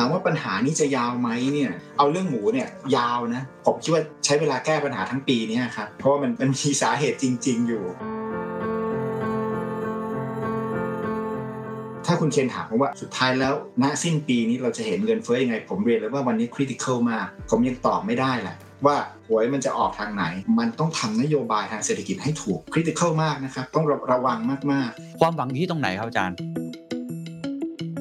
ามว่าปัญหานี้จะยาวไหมเนี่ยเอาเรื่องหมูเนี่ยยาวนะผมคิดว่าใช้เวลาแก้ปัญหาทั้งปีนี้ครับเพราะว่ามันมันมีสาเหตุจริง ๆ อยู่ ถ้าคุณเคนถามผมว่าสุดท้ายแล้วณสิ้นปีนี้เราจะเห็นเงินเฟ้อยังไง ผมเรียนเลยว่าวันนี้คริติคอลมากผมยังตอบไม่ได้แหละว่าหวยมันจะออกทางไหน มันต้องทำนโยบายทางเศรษฐกิจให้ถูกคริติคอลมากนะครับต้องระวังมากๆ ความหวังที่ตรงไหนครับอาจารย์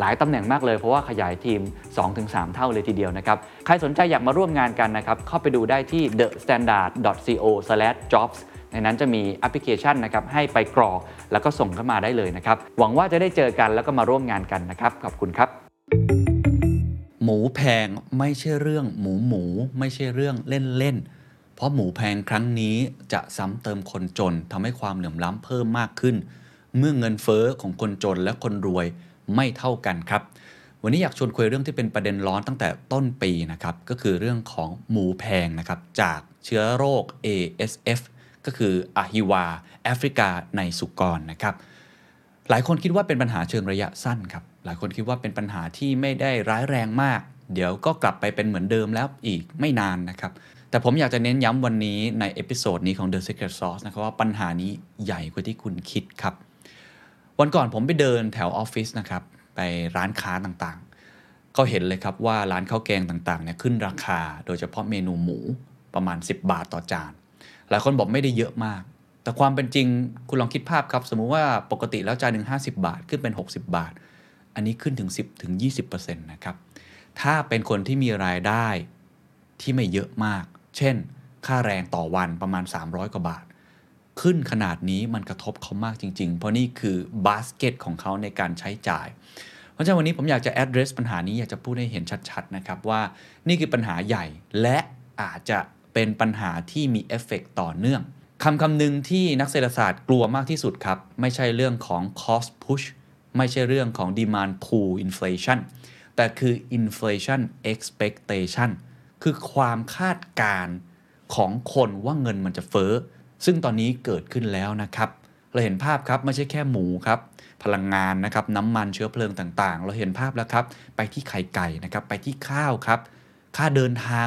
หลายตำแหน่งมากเลย เพราะว่าขยายทีม 2-3 เท่าเลยทีเดียวนะครับ ใครสนใจอยากมาร่วมงานกันนะครับ เข้าไปดูได้ที่ thestandard.co/jobs ในนั้นจะมีแอปพลิเคชันนะครับให้ไปกรอกแล้วก็ส่งเข้ามาได้เลยนะครับ หวังว่าจะได้เจอกันแล้วก็มาร่วมงานกันนะครับ ขอบคุณครับ หมูแพงไม่ใช่เรื่องหมูหมู ไม่ใช่เรื่องเล่นเล่นเพราะหมูแพงครั้งนี้จะซ้ำเติมคนจนทำให้ความเหลื่อมล้ำเพิ่มมากขึ้น เมื่อเงินเฟอ้อของคนจนและคนรวย ไม่เท่ากันครับ วันนี้อยากชวนคุยเรื่องที่เป็นประเด็นร้อนตั้งแต่ต้นปีนะครับ ก็คือเรื่องของหมูแพงนะครับ จากเชื้อโรค ASF ก็คืออหิวาต์แอฟริกาในสุกรนะครับ หลายคนคิดว่าเป็นปัญหาเชิงระยะสั้นครับ หลายคนคิดว่าเป็นปัญหาที่ไม่ได้ร้ายแรงมาก เดี๋ยวก็กลับไปเป็นเหมือนเดิมแล้วอีกไม่นานนะครับแต่ผมอยากจะเน้นย้ำวันนี้ใน episode นี้ของ The Secret Sauce นะครับว่าปัญหานี้ใหญ่กว่าที่คุณคิดครับ วันก่อนผมไปเดินแถวออฟฟิศนะครับ ไปร้านค้าต่างๆ ก็เห็นเลยครับว่าร้านข้าวแกงต่างๆเนี่ยขึ้นราคา โดยเฉพาะเมนูหมูประมาณ 10 บาทต่อจาน หลายคนบอกไม่ได้เยอะมาก แต่ความเป็นจริงคุณลองคิดภาพครับ สมมุติว่าปกติแล้วจานหนึ่ง50 บาท ขึ้นเป็น 60 บาท อันนี้ขึ้นถึง 10ถึง20%นะครับ ถ้าเป็นคนที่มีรายได้ที่ไม่เยอะมาก เช่น ค่าแรงต่อวันประมาณ 300 กว่าบาท ขึ้นขนาดนี้มันกระทบเขามากจริง ๆ เพราะนี่คือบาสเกตของเขาในการใช้จ่าย เพราะฉะนั้นวันนี้ผมอยากจะ address ปัญหานี้อยากจะพูดให้เห็นชัด ๆ นะครับว่านี่คือปัญหาใหญ่และอาจจะเป็นปัญหาที่มีเอฟเฟกต่อเนื่องคำคำหนึ่งที่นักเศรษฐศาสตร์กลัวมากที่สุดครับ ไม่ใช่เรื่องของ cost push ไม่ใช่เรื่องของ demand pull inflation แต่คือ inflation expectation คือความคาดการณ์ของคนว่าเงินมันจะเฟ้อ ซึ่งตอนนี้เกิดขึ้นแล้วนะครับ เราเห็นภาพครับไม่ใช่แค่หมูครับ พลังงานนะครับน้ำมันเชื้อเพลิงต่างๆ เราเห็นภาพแล้วครับ ไปที่ไข่ไก่นะครับไปที่ข้าวครับ ค่าเดินทาง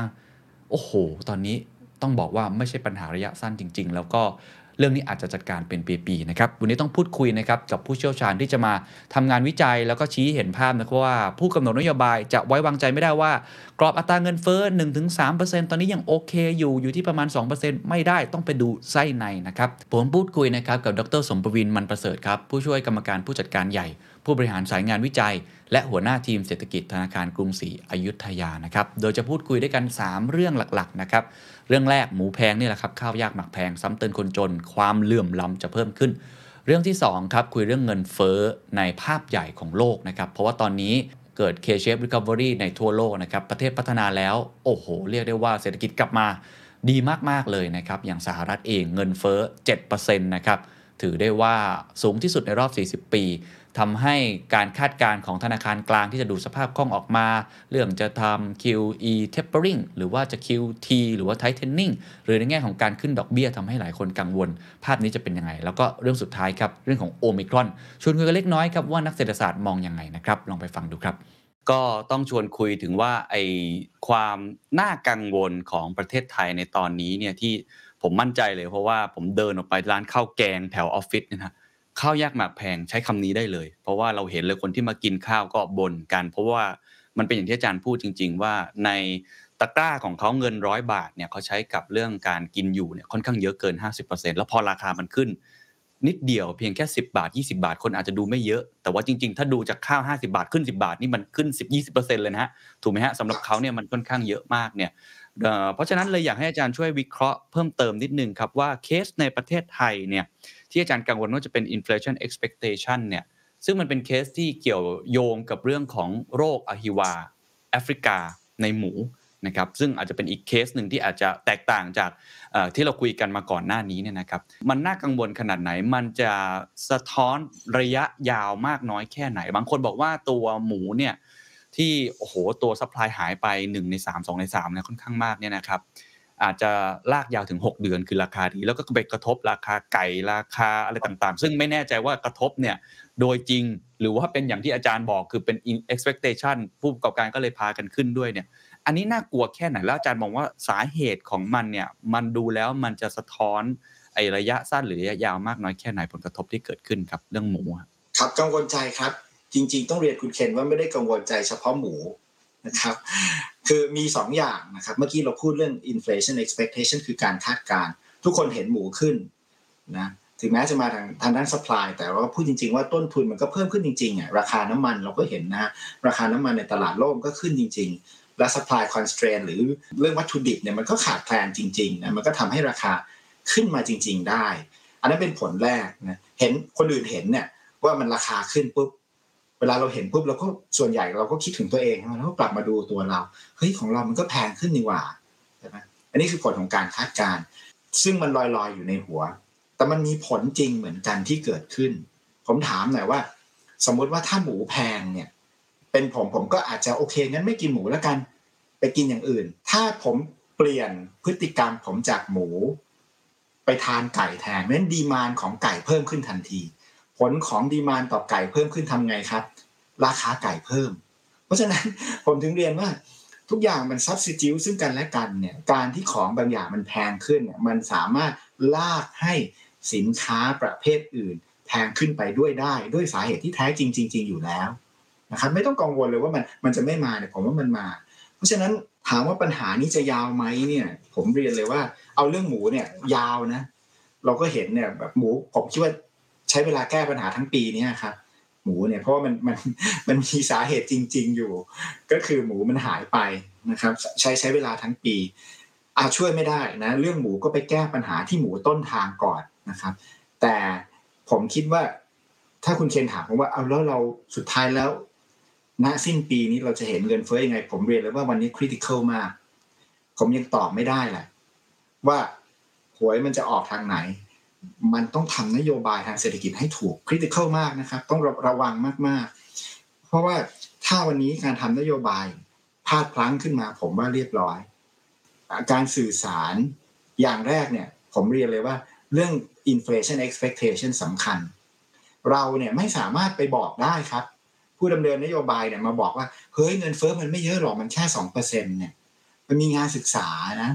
โอ้โห ตอนนี้ต้องบอกว่าไม่ใช่ปัญหาระยะสั้นจริง ๆ แล้วก็ เรื่องนี้อาจจะจัดการเป็นปีๆนะครับวันนี้ต้องพูดคุยนะครับกับผู้เชี่ยวชาญที่จะมาทำงานวิจัย แล้วก็ชี้เห็นภาพนะครับว่า ผู้กำหนดนโยบายจะไว้วางใจไม่ได้ว่า กรอบอัตราเงินเฟ้อ1-3%ตอนนี้ยังโอเคอยู่อยู่ที่ประมาณ 2%ไม่ได้ต้องไปดูไส้ในนะครับผมพูดคุยนะครับกับดร สมประวินมันประเสริฐครับผู้ช่วยกรรมการผู้จัดการใหญ่ ผู้บริหารสายงานวิจัย และหัวหน้าทีมเศรษฐกิจธนาคารกรุงศรีอยุธยานะครับโดยจะพูดคุยด้วยกัน 3 เรื่องหลักๆนะครับ เรื่องแรกหมูแพงนี่แหละครับข้าวยากหมักแพงซ้ำเติมคนจน ความเหลื่อมล้ำจะเพิ่มขึ้น เรื่องที่2ครับคุยเรื่องเงินเฟ้อในภาพใหญ่ของโลกนะครับเพราะว่าตอนนี้เกิด K-shape recovery ในทั่วโลกนะครับประเทศพัฒนาแล้วโอ้โห เรียกได้ว่าเศรษฐกิจกลับมาดีมาก ๆ เลยนะครับ อย่างสหรัฐเองเงินเฟ้อ 7%นะครับ ถือได้ว่าสูงที่สุดในรอบ 40 ปีทำให้การคาดการณ์ของธนาคารกลางที่จะดูสภาพคล่องออกมา เรื่องจะทำ QE tapering หรือว่าจะ QT หรือว่า tightening หรือในแง่ของการขึ้นดอกเบี้ยทำให้หลายคนกังวล ภาพนี้จะเป็นยังไง แล้วก็เรื่องสุดท้ายครับ เรื่องของโอมิครอนชวนคุยกันเล็กน้อยครับว่านักเศรษฐศาสตร์มองยังไงนะครับลองไปฟังดูครับก็ต้องชวนคุยถึงว่าไอความน่ากังวลของประเทศไทยในตอนนี้เนี่ยที่ ผมมั่นใจเลยเพราะว่าผมเดินออกไปร้านข้าวแกงแถวออฟฟิศเนยนะข้าวยากหมากแพงใช้คำนี้ได้เลย เพราะว่าเราเห็นเลยคนที่มากินข้าวก็บ่นกัน เพราะว่ามันเป็นอย่างที่อาจารย์พูดจริง ๆ ว่าในตะกร้าของเขาเงินร้อยบาทเนี่ยเขาใช้กับเรื่องการกินอยู่เนี่ยค่อนข้างเยอะเกิน 50%แล้วพอราคามันขึ้น นิดเดียวเพียงแค่ 10 บาท 20 บาท คนอาจจะดูไม่เยอะ แต่ว่าจริง ๆ ถ้าดูจากข้าว 50 บาทขึ้น 10 บาทนี่มันขึ้น 10-20%เลยนะฮะถูกไหมฮะสำหรับเขาเนี่ยมันค่อนข้างเยอะมากเนี่ย เพราะฉะนั้นเลยอยากให้อาจารย์ช่วยวิเคราะห์เพิ่มเติมนิดนึงครับว่าเคสในประเทศไทยเนี่ยที่อาจารย์กังวลว่าจะเป็น inflation expectation เนี่ยซึ่งมันเป็นเคสที่เกี่ยวโยงกับเรื่องของโรคอหิวาต์แอฟริกาในหมูนะครับซึ่งอาจจะเป็นอีกเคสหนึ่งที่อาจจะแตกต่างจากที่เราคุยกันมาก่อนหน้านี้เนี่ยนะครับมันน่ากังวลขนาดไหนมันจะสะท้อนระยะยาวมากน้อยแค่ไหน บางคนบอกว่าตัวหมูเนี่ย ที่โอ้โหตัว supply หายไป 1 ใน 3 2 ใน3เนี่ยค่อนข้างมากเนี่ยนะครับอาจจะลากยาวถึง 6 เดือนคือราคาดีแล้วก็ไปกระทบราคาไก่ราคาอะไรต่างๆ ซึ่งไม่แน่ใจว่ากระทบเนี่ยโดยจริงหรือว่าเป็นอย่างที่อาจารย์บอกคือเป็น expectation ผู้ประกอบการก็เลยพากันขึ้นด้วยเนี่ยอันนี้น่ากลัวแค่ไหนแล้วอาจารย์มองว่าสาเหตุของมันเนี่ยมันดูแล้วมันจะสะท้อนไอระยะสั้นหรือระยะยาวมากน้อยแค่ไหนผลกระทบที่เกิดขึ้นครับเรื่องหมูครับกังวลใจครับ จริง ๆ ต้องเรียนคุณเคนว่าไม่ได้กังวลใจเฉพาะหมูนะครับคือมี2ออย่างนะครับเมื่อกี้เราพูดเรื่อง inflation expectation คือการคาดการณ์ทุกคนเห็นหมูขึ้นนะถึงแม้จะมาทางทางด้าน supply แต่ว่าพูดจริง ๆ ว่าต้นทุนมันก็เพิ่มขึ้นจริงๆอะราคาน้ำมันเราก็เห็นนะราคาน้ำมันในตลาดโลกก็ขึ้นจริง ๆ และ supply constraint หรือเรื่องวัตถุดิบเนี่ยมันก็ขาดแคลนจริงๆนะมันก็ทำให้ราคาขึ้นมาจริง ๆ ได้ อันนั้นเป็นผลแรกนะเห็นคนอื่นเห็นเนี่ยว่ามันราคาขึ้นปุ๊บ เวลาเราเห็นปุ๊บเราก็ส่วนใหญ่เราก็คิดถึงตัวเองแล้วก็กลับมาดูตัวเราเฮ้ยของเรามันก็แพงขึ้นนี่หว่าใช่ไหมอันนี้คือผลของการคาดการณ์ซึ่งมันลอยๆอยู่ในหัว แต่มันมีผลจริงเหมือนกันที่เกิดขึ้น ผมถามหน่อยว่า สมมุติว่าถ้าหมูแพงเนี่ย เป็นผมผมก็อาจจะโอเคงั้นไม่กินหมูแล้วกัน ไปกินอย่างอื่น ถ้าผมเปลี่ยนพฤติกรรมผมจากหมู ไปทานไก่แทนเพราะนั้นดีมานของไก่เพิ่มขึ้นทันที ผลของดีมานต่อไก่เพิ่มขึ้นทำไงครับ ราคาไก่เพิ่ม เพราะฉะนั้นผมถึงเรียนว่าทุกอย่างมันซับซิจิวซึ่งกันและกันเนี่ยการที่ของบางอย่างมันแพงขึ้นเนี่ยมันสามารถลากให้สินค้าประเภทอื่น แพงขึ้นไปด้วยได้ ด้วยสาเหตุที่แท้จริงจริงๆอยู่แล้วนะครับไม่ต้องกังวลเลยว่ามันมันจะไม่มาเนี่ยผมว่ามันมา เพราะฉะนั้นถามว่าปัญหานี้จะยาวไหมเนี่ยผมเรียนเลยว่าเอาเรื่องหมูเนี่ยยาวนะ เราก็เห็นเนี่ยแบบหมูผมคิดว่า ใช้เวลาแก้ปัญหาทั้งปีนี้ครับหมูเนี่ยเพราะว่ามันมันมันมีสาเหตุจริง ๆ อยู่ ก็คือหมูมันหายไปนะครับ ใช้ใช้เวลาทั้งปีอาช่วยไม่ได้นะ เรื่องหมูก็ไปแก้ปัญหาที่หมูต้นทางก่อนนะครับ แต่ผมคิดว่าถ้าคุณเคนถามผมว่าเอาแล้วเราสุดท้ายแล้วณสิ้นปีนี้เราจะเห็นเงินเฟ้อยังไง ผมเรียนเลยว่าวันนี้คริติคอลมาก ผมยังตอบไม่ได้แหละว่าหวยมันจะออกทางไหน มันต้องทำนโยบายทางเศรษฐกิจให้ถูกคริติคอลมากนะครับ ต้องระวังมากๆ เพราะว่าถ้าวันนี้การทำนโยบายพลาดพลั้งขึ้นมา ผมว่าเรียบร้อย การสื่อสารอย่างแรกเนี่ยผมเรียนเลยว่าเรื่อง inflation expectation สำคัญ เราเนี่ยไม่สามารถไปบอกได้ครับ ผู้ดำเนินนโยบายเนี่ยมาบอกว่า เฮ้ยเงินเฟ้อมันไม่เยอะหรอกมันแค่สองเปอร์เซ็นเนี่ยมันมีงานศึกษานะ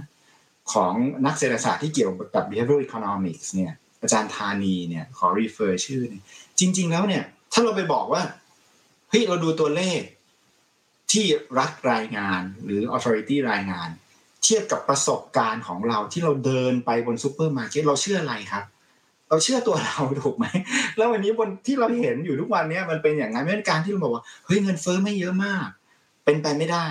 ของนักเศรษฐศาสตร์ที่เกี่ยวกับ behavioral economics เนี่ยอาจารย์ธานีเนี่ยขอ refer ชื่อนจริง ๆ แล้วเนี่ย ถ้าเราไปบอกว่าเฮ้ยเราดูตัวเลขที่รัฐรายงานหรือ authority รายงาน เทียบกับประสบการณ์ของเราที่เราเดินไปบนซูเปอร์มาร์เก็ตเราเชื่ออะไรครับ เราเชื่อตัวเราถูกไหม แล้ววันนี้บนที่เราเห็นอยู่ทุกวันนี้มันเป็นอย่างนั้นไม่เป็นการที่เราบอกว่าเฮ้ยเงินเฟ้อไม่เยอะมาก เป็นไปไม่ได้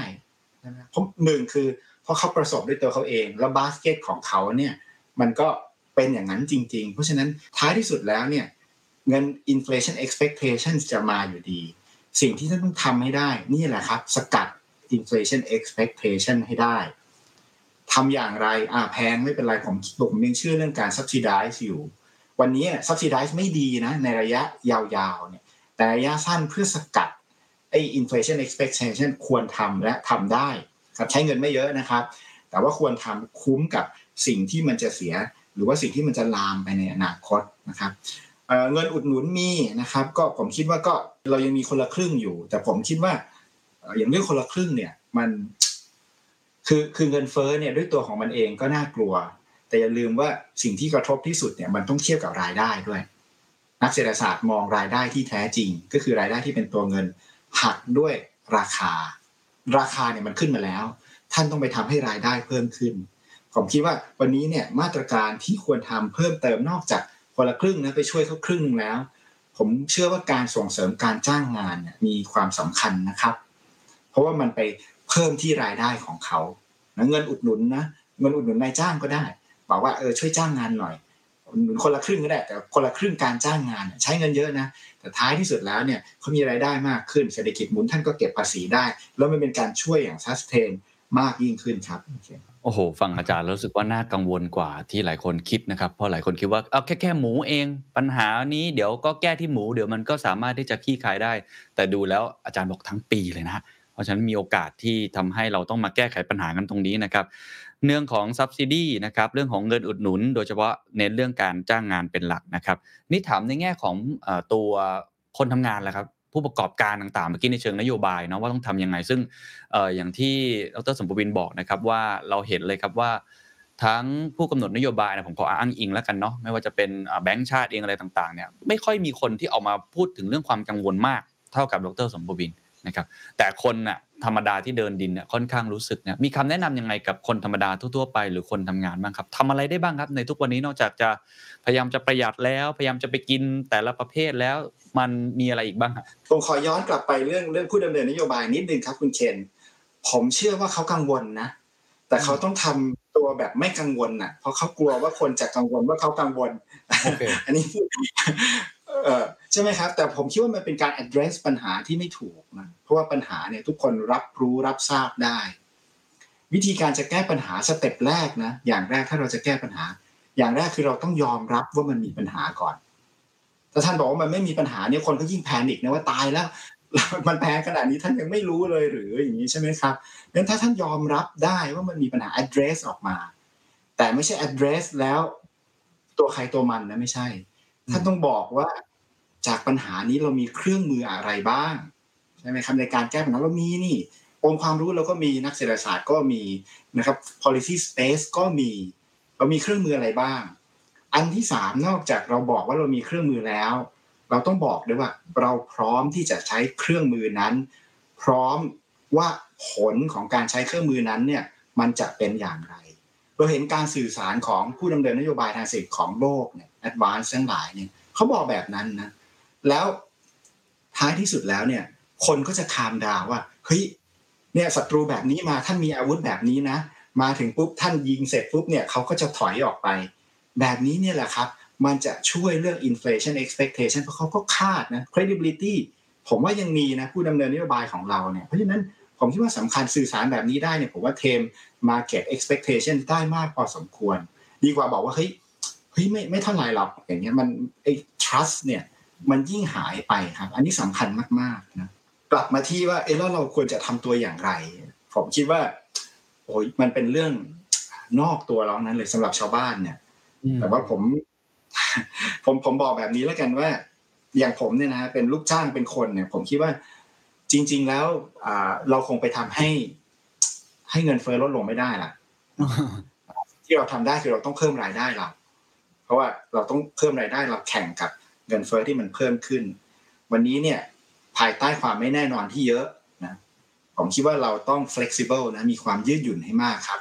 เพราะหนึ่งคือ เพราะเขาประสบด้วยตัวเขาเอง แล้วบาสเกตของเขาเนี่ยมันก็เป็นอย่างนั้นจริง ๆ เพราะฉะนั้นท้ายที่สุดแล้วเนี่ยเงิน inflation expectation จะมาอยู่ดี สิ่งที่ท่านต้องทำให้ได้ นี่แหละครับ สกัด inflation expectation ให้ได้ทำอย่างไรอ่าแพงไม่เป็นไรผมผมยังเชื่อเรื่องการ subsidize อยู่ วันนี้ subsidize ไม่ดีนะ ในระยะยาวๆเนี่ยแต่ระยะสั้นเพื่อสกัดไอ้ inflation expectation ควรทำและทำได้ ครับใช้เงินไม่เยอะนะครับ แต่ว่าควรทำคุ้มกับสิ่งที่มันจะเสีย หรือว่าสิ่งที่มันจะลามไปในอนาคตนะครับเงินอุดหนุนมีนะครับ ก็ผมคิดว่าก็เรายังมีคนละครึ่งอยู่ แต่ผมคิดว่าอย่างเรื่องคนละครึ่งเนี่ยมันคือคือเงินเฟ้อเนี่ยด้วยตัวของมันเองก็น่ากลัว แต่อย่าลืมว่าสิ่งที่กระทบที่สุดเนี่ยมันต้องเทียบกับรายได้ด้วย นักเศรษฐศาสตร์มองรายได้ที่แท้จริง ก็คือรายได้ที่เป็นตัวเงินหักด้วยราคา ราคาเนี่ยมันขึ้นมาแล้ว ท่านต้องไปทำให้รายได้เพิ่มขึ้น ผมคิดว่าวันนี้เนี่ยมาตรการที่ควรทำเพิ่มเติมนอกจากคนละครึ่งนะไปช่วยเขาครึ่งนึงแล้ว ผมเชื่อว่าการส่งเสริมการจ้างงานเนี่ยมีความสำคัญนะครับ เพราะว่ามันไปเพิ่มที่รายได้ของเขาเงินอุดหนุนนะเงินอุดหนุนนายจ้างก็ได้ บอกว่าเออช่วยจ้างงานหน่อย หนุนคนละครึ่งก็ได้แต่คนละครึ่งการจ้างงานใช้เงินเยอะนะแต่ท้ายที่สุดแล้วเนี่ยเขามีรายได้มากขึ้นเศรษฐกิจหมุนท่านก็เก็บภาษีได้ แล้วมันเป็นการช่วยอย่างซัสเทนมากยิ่งขึ้นครับโอ้โหฟังอาจารย์รู้สึกว่าน่ากังวลกว่าที่หลายคนคิดนะครับเพราะหลายคนคิดว่าเอาแค่แค่หมูเอง ปัญหานี้เดี๋ยวก็แก้ที่หมูเดี๋ยวมันก็สามารถที่จะขี้คายได้ แต่ดูแล้วอาจารย์บอกทั้งปีเลยนะ ราะฉะนั้นมีโอกาสที่ทำให้เราต้องมาแก้ไขปัญหากันตรงนี้นะครับ เรื่องของ subsidy นะครับ เรื่องของเงินอุดหนุน โดยเฉพาะเน้นเรื่องการจ้างงานเป็นหลักนะครับ นี่ถามในแง่ของตัวคนทำงานแหละครับผู้ประกอบการต่างๆเมื่อกี้ในเชิงนโยบายเนาะว่าต้องทํำยังไง ซึ่งอย่างที่ดรสมบูรณ์บอกนะครับว่าเราเห็นเลยครับว่า ทั้งผู้กำหนดนโยบายนะผมขออ้างอิงแล้วกันเนาะไม่ว่าจะเป็นแบงก์ชาติเองอะไรต่างๆเนี่ยไม่ค่อยมีคนที่ออกมาพูดถึงเรื่องความกังวลมากเท่ากับดรสมบูรณ์ นะครับแต่คนน่ะธรรมดาที่เดินดินเนี่ยค่อนข้างรู้สึกเนี่ยมีคำแนะนํำยังไงกับคนธรรมดาทั่วๆไปหรือคนทำงานบ้างครับทำอะไรได้บ้างครับในทุกวันนี้นอกจากจะพยายามจะประหยัดแล้ว พยายามจะไปกินแต่ละประเภทแล้วมันมีอะไรอีกบ้างครับผมขอย้อนกลับไปเรื่องเรื่องผู้ดำเนินนโยบายนิดนึงครับคุณเชนผมเชื่อว่าเขากังวลนะ แต่เขาต้องทำตัวแบบไม่กังวลน่ะ เพราะเขากลัวว่าคนจะกังวลว่าเขากังวล อันนี้พูด เออใช่ไหมครับ แต่ผมคิดว่ามันเป็นการ address ปัญหาที่ไม่ถูกนะเพราะว่าปัญหาเนี่ยทุกคนรับรู้รับทราบได้ วิธีการจะแก้ปัญหาสเต็ปแรกนะอย่างแรกถ้าเราจะแก้ปัญหา อย่างแรกคือเราต้องยอมรับว่ามันมีปัญหาก่อนถ้าท่านบอกว่ามันไม่มีปัญหาเนี่ยคนก็ยิ่งแพนิคนะว่าตายแล้ว มันแพงขนาดนี้ท่านยังไม่รู้เลยหรืออย่างนี้ใช่ไหมครับงั้นถ้าท่านยอมรับได้ว่ามันมีปัญหา address ออกมา แต่ไม่ใช่ address แล้ว ตัวใครตัวมันนะไม่ใช่ ท่านต้องบอกว่าจากปัญหานี้เรามีเครื่องมืออะไรบ้างใช่ไหมครับในการแก้ปัญหาเรามีนี่ องค์ความรู้เราก็มีนักเศรษฐศาสตร์ก็มีนะครับ policy space ก็มีเรามีเครื่องมืออะไรบ้าง อันที่สามนอกจากเราบอกว่าเรามีเครื่องมือแล้ว เราต้องบอกด้วยว่าเราพร้อมที่จะใช้เครื่องมือนั้น พร้อมว่าผลของการใช้เครื่องมือนั้นเนี่ยมันจะเป็นอย่างไร เราเห็นการสื่อสารของผู้ดำเนินนโยบายทางเศรษฐกิจของโลกเนี่ย แอดวานซ์ทั้งหลายเนี่ยเขาบอกแบบนั้นนะแล้วท้ายที่สุดแล้วเนี่ย คนก็จะคามดาวว่าเฮ้ยเนี่ยศัตรูแบบนี้มาท่านมีอาวุธแบบนี้นะ มาถึงปุ๊บท่านยิงเสร็จปุ๊บเนี่ยเขาก็จะถอยออกไป แบบนี้เนี่ยแหละครับ มันจะช่วยเรื่อง inflation expectation เพราะเขาก็คาดนะ credibility ผมว่ายังมีนะผู้ดำเนินนโยบายของเราเนี่ยเพราะฉะนั้นผมคิดว่าสำคัญสื่อสารแบบนี้ได้เนี่ยผมว่าเทม market expectation ได้มากพอสมควร ดีกว่าบอกว่าเฮ้ย ฮ้ยไม่ไม่เท่าไหร่หรอกอย่างเงี้ยมันไอ้ trust เนี่ยมันยิ่งหายไปครับ อันนี้สำคัญมากๆนะกลับมาที่ว่าเออแล้วเราควรจะทำตัวอย่างไร ผมคิดว่าโอ้ยมันเป็นเรื่องนอกตัวเรานั้นเลยสำหรับชาวบ้านเนี่ย แต่ว่าผม ผมผมบอกแบบนี้แล้วกันว่า อย่างผมเนี่ยนะเป็นลูกจ้างเป็นคนเนี่ย ผมคิดว่าจริง ๆ แล้วเราคงไปทำให้ ให้เงินเฟ้อลดลงไม่ได้ล่ะที่เราทำได้คือเราต้องเพิ่มรายได้เรา เพราะว่าเราต้องเพิ่มรายได้เราแข่งกับเงินเฟ้อที่มันเพิ่มขึ้น วันนี้เนี่ยภายใต้ความไม่แน่นอนที่เยอะนะผมคิดว่าเราต้อง flexible นะมีความยืดหยุ่นให้มากครับ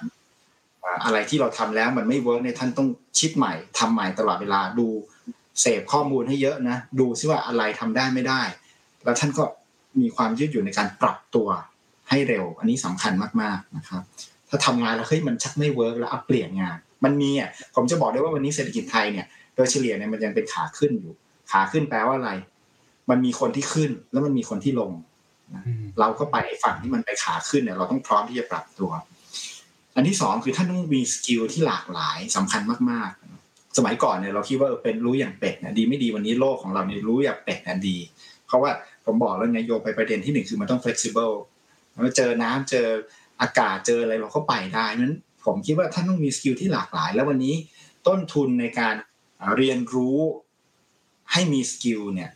อะไรที่เราทำแล้วมันไม่ work เนี่ยท่านต้องคิดใหม่ทำใหม่ตลอดเวลาดูเสพข้อมูลให้เยอะนะดูซิว่าอะไรทำได้ไม่ได้ แล้วท่านก็มีความยืดหยุ่นในการปรับตัวให้เร็ว อันนี้สำคัญมากๆนะครับ ถ้าทำงานแล้วเฮ้ยมันชักไม่ work แล้วอะเปลี่ยนงาน มันมีอะผมจะบอกได้ว่าวันนี้เศรษฐกิจไทยเนี่ยโดยเฉลี่ยเนี่ยมันยังเป็นขาขึ้นอยู่ ขาขึ้นแปลว่าอะไร มันมีคนที่ขึ้นแล้วมันมีคนที่ลงเราก็ไปฝั่งที่มันไปขาขึ้นเนี่ยเราต้องพร้อมที่จะปรับตัว อันที่สองคือท่านต้องมี skill ที่หลากหลายสำคัญมากๆ สมัยก่อนเนี่ยเราคิดว่าเป็นรู้อย่างเป็ดนะดีไม่ดีวันนี้โลกของเราเนี่ยรู้อย่างเป็ดนะดี เพราะว่าผมบอกแล้วไงโยงไปประเด็นที่หนึ่งคือมันต้อง flexible เราเจอน้ำเจออากาศเจออะไรเราก็ไปได้นั้น ผมคิดว่าท่านต้องมี skill ที่หลากหลาย แล้ววันนี้ต้นทุนในการเรียนรู้ให้มี skill เนี่ย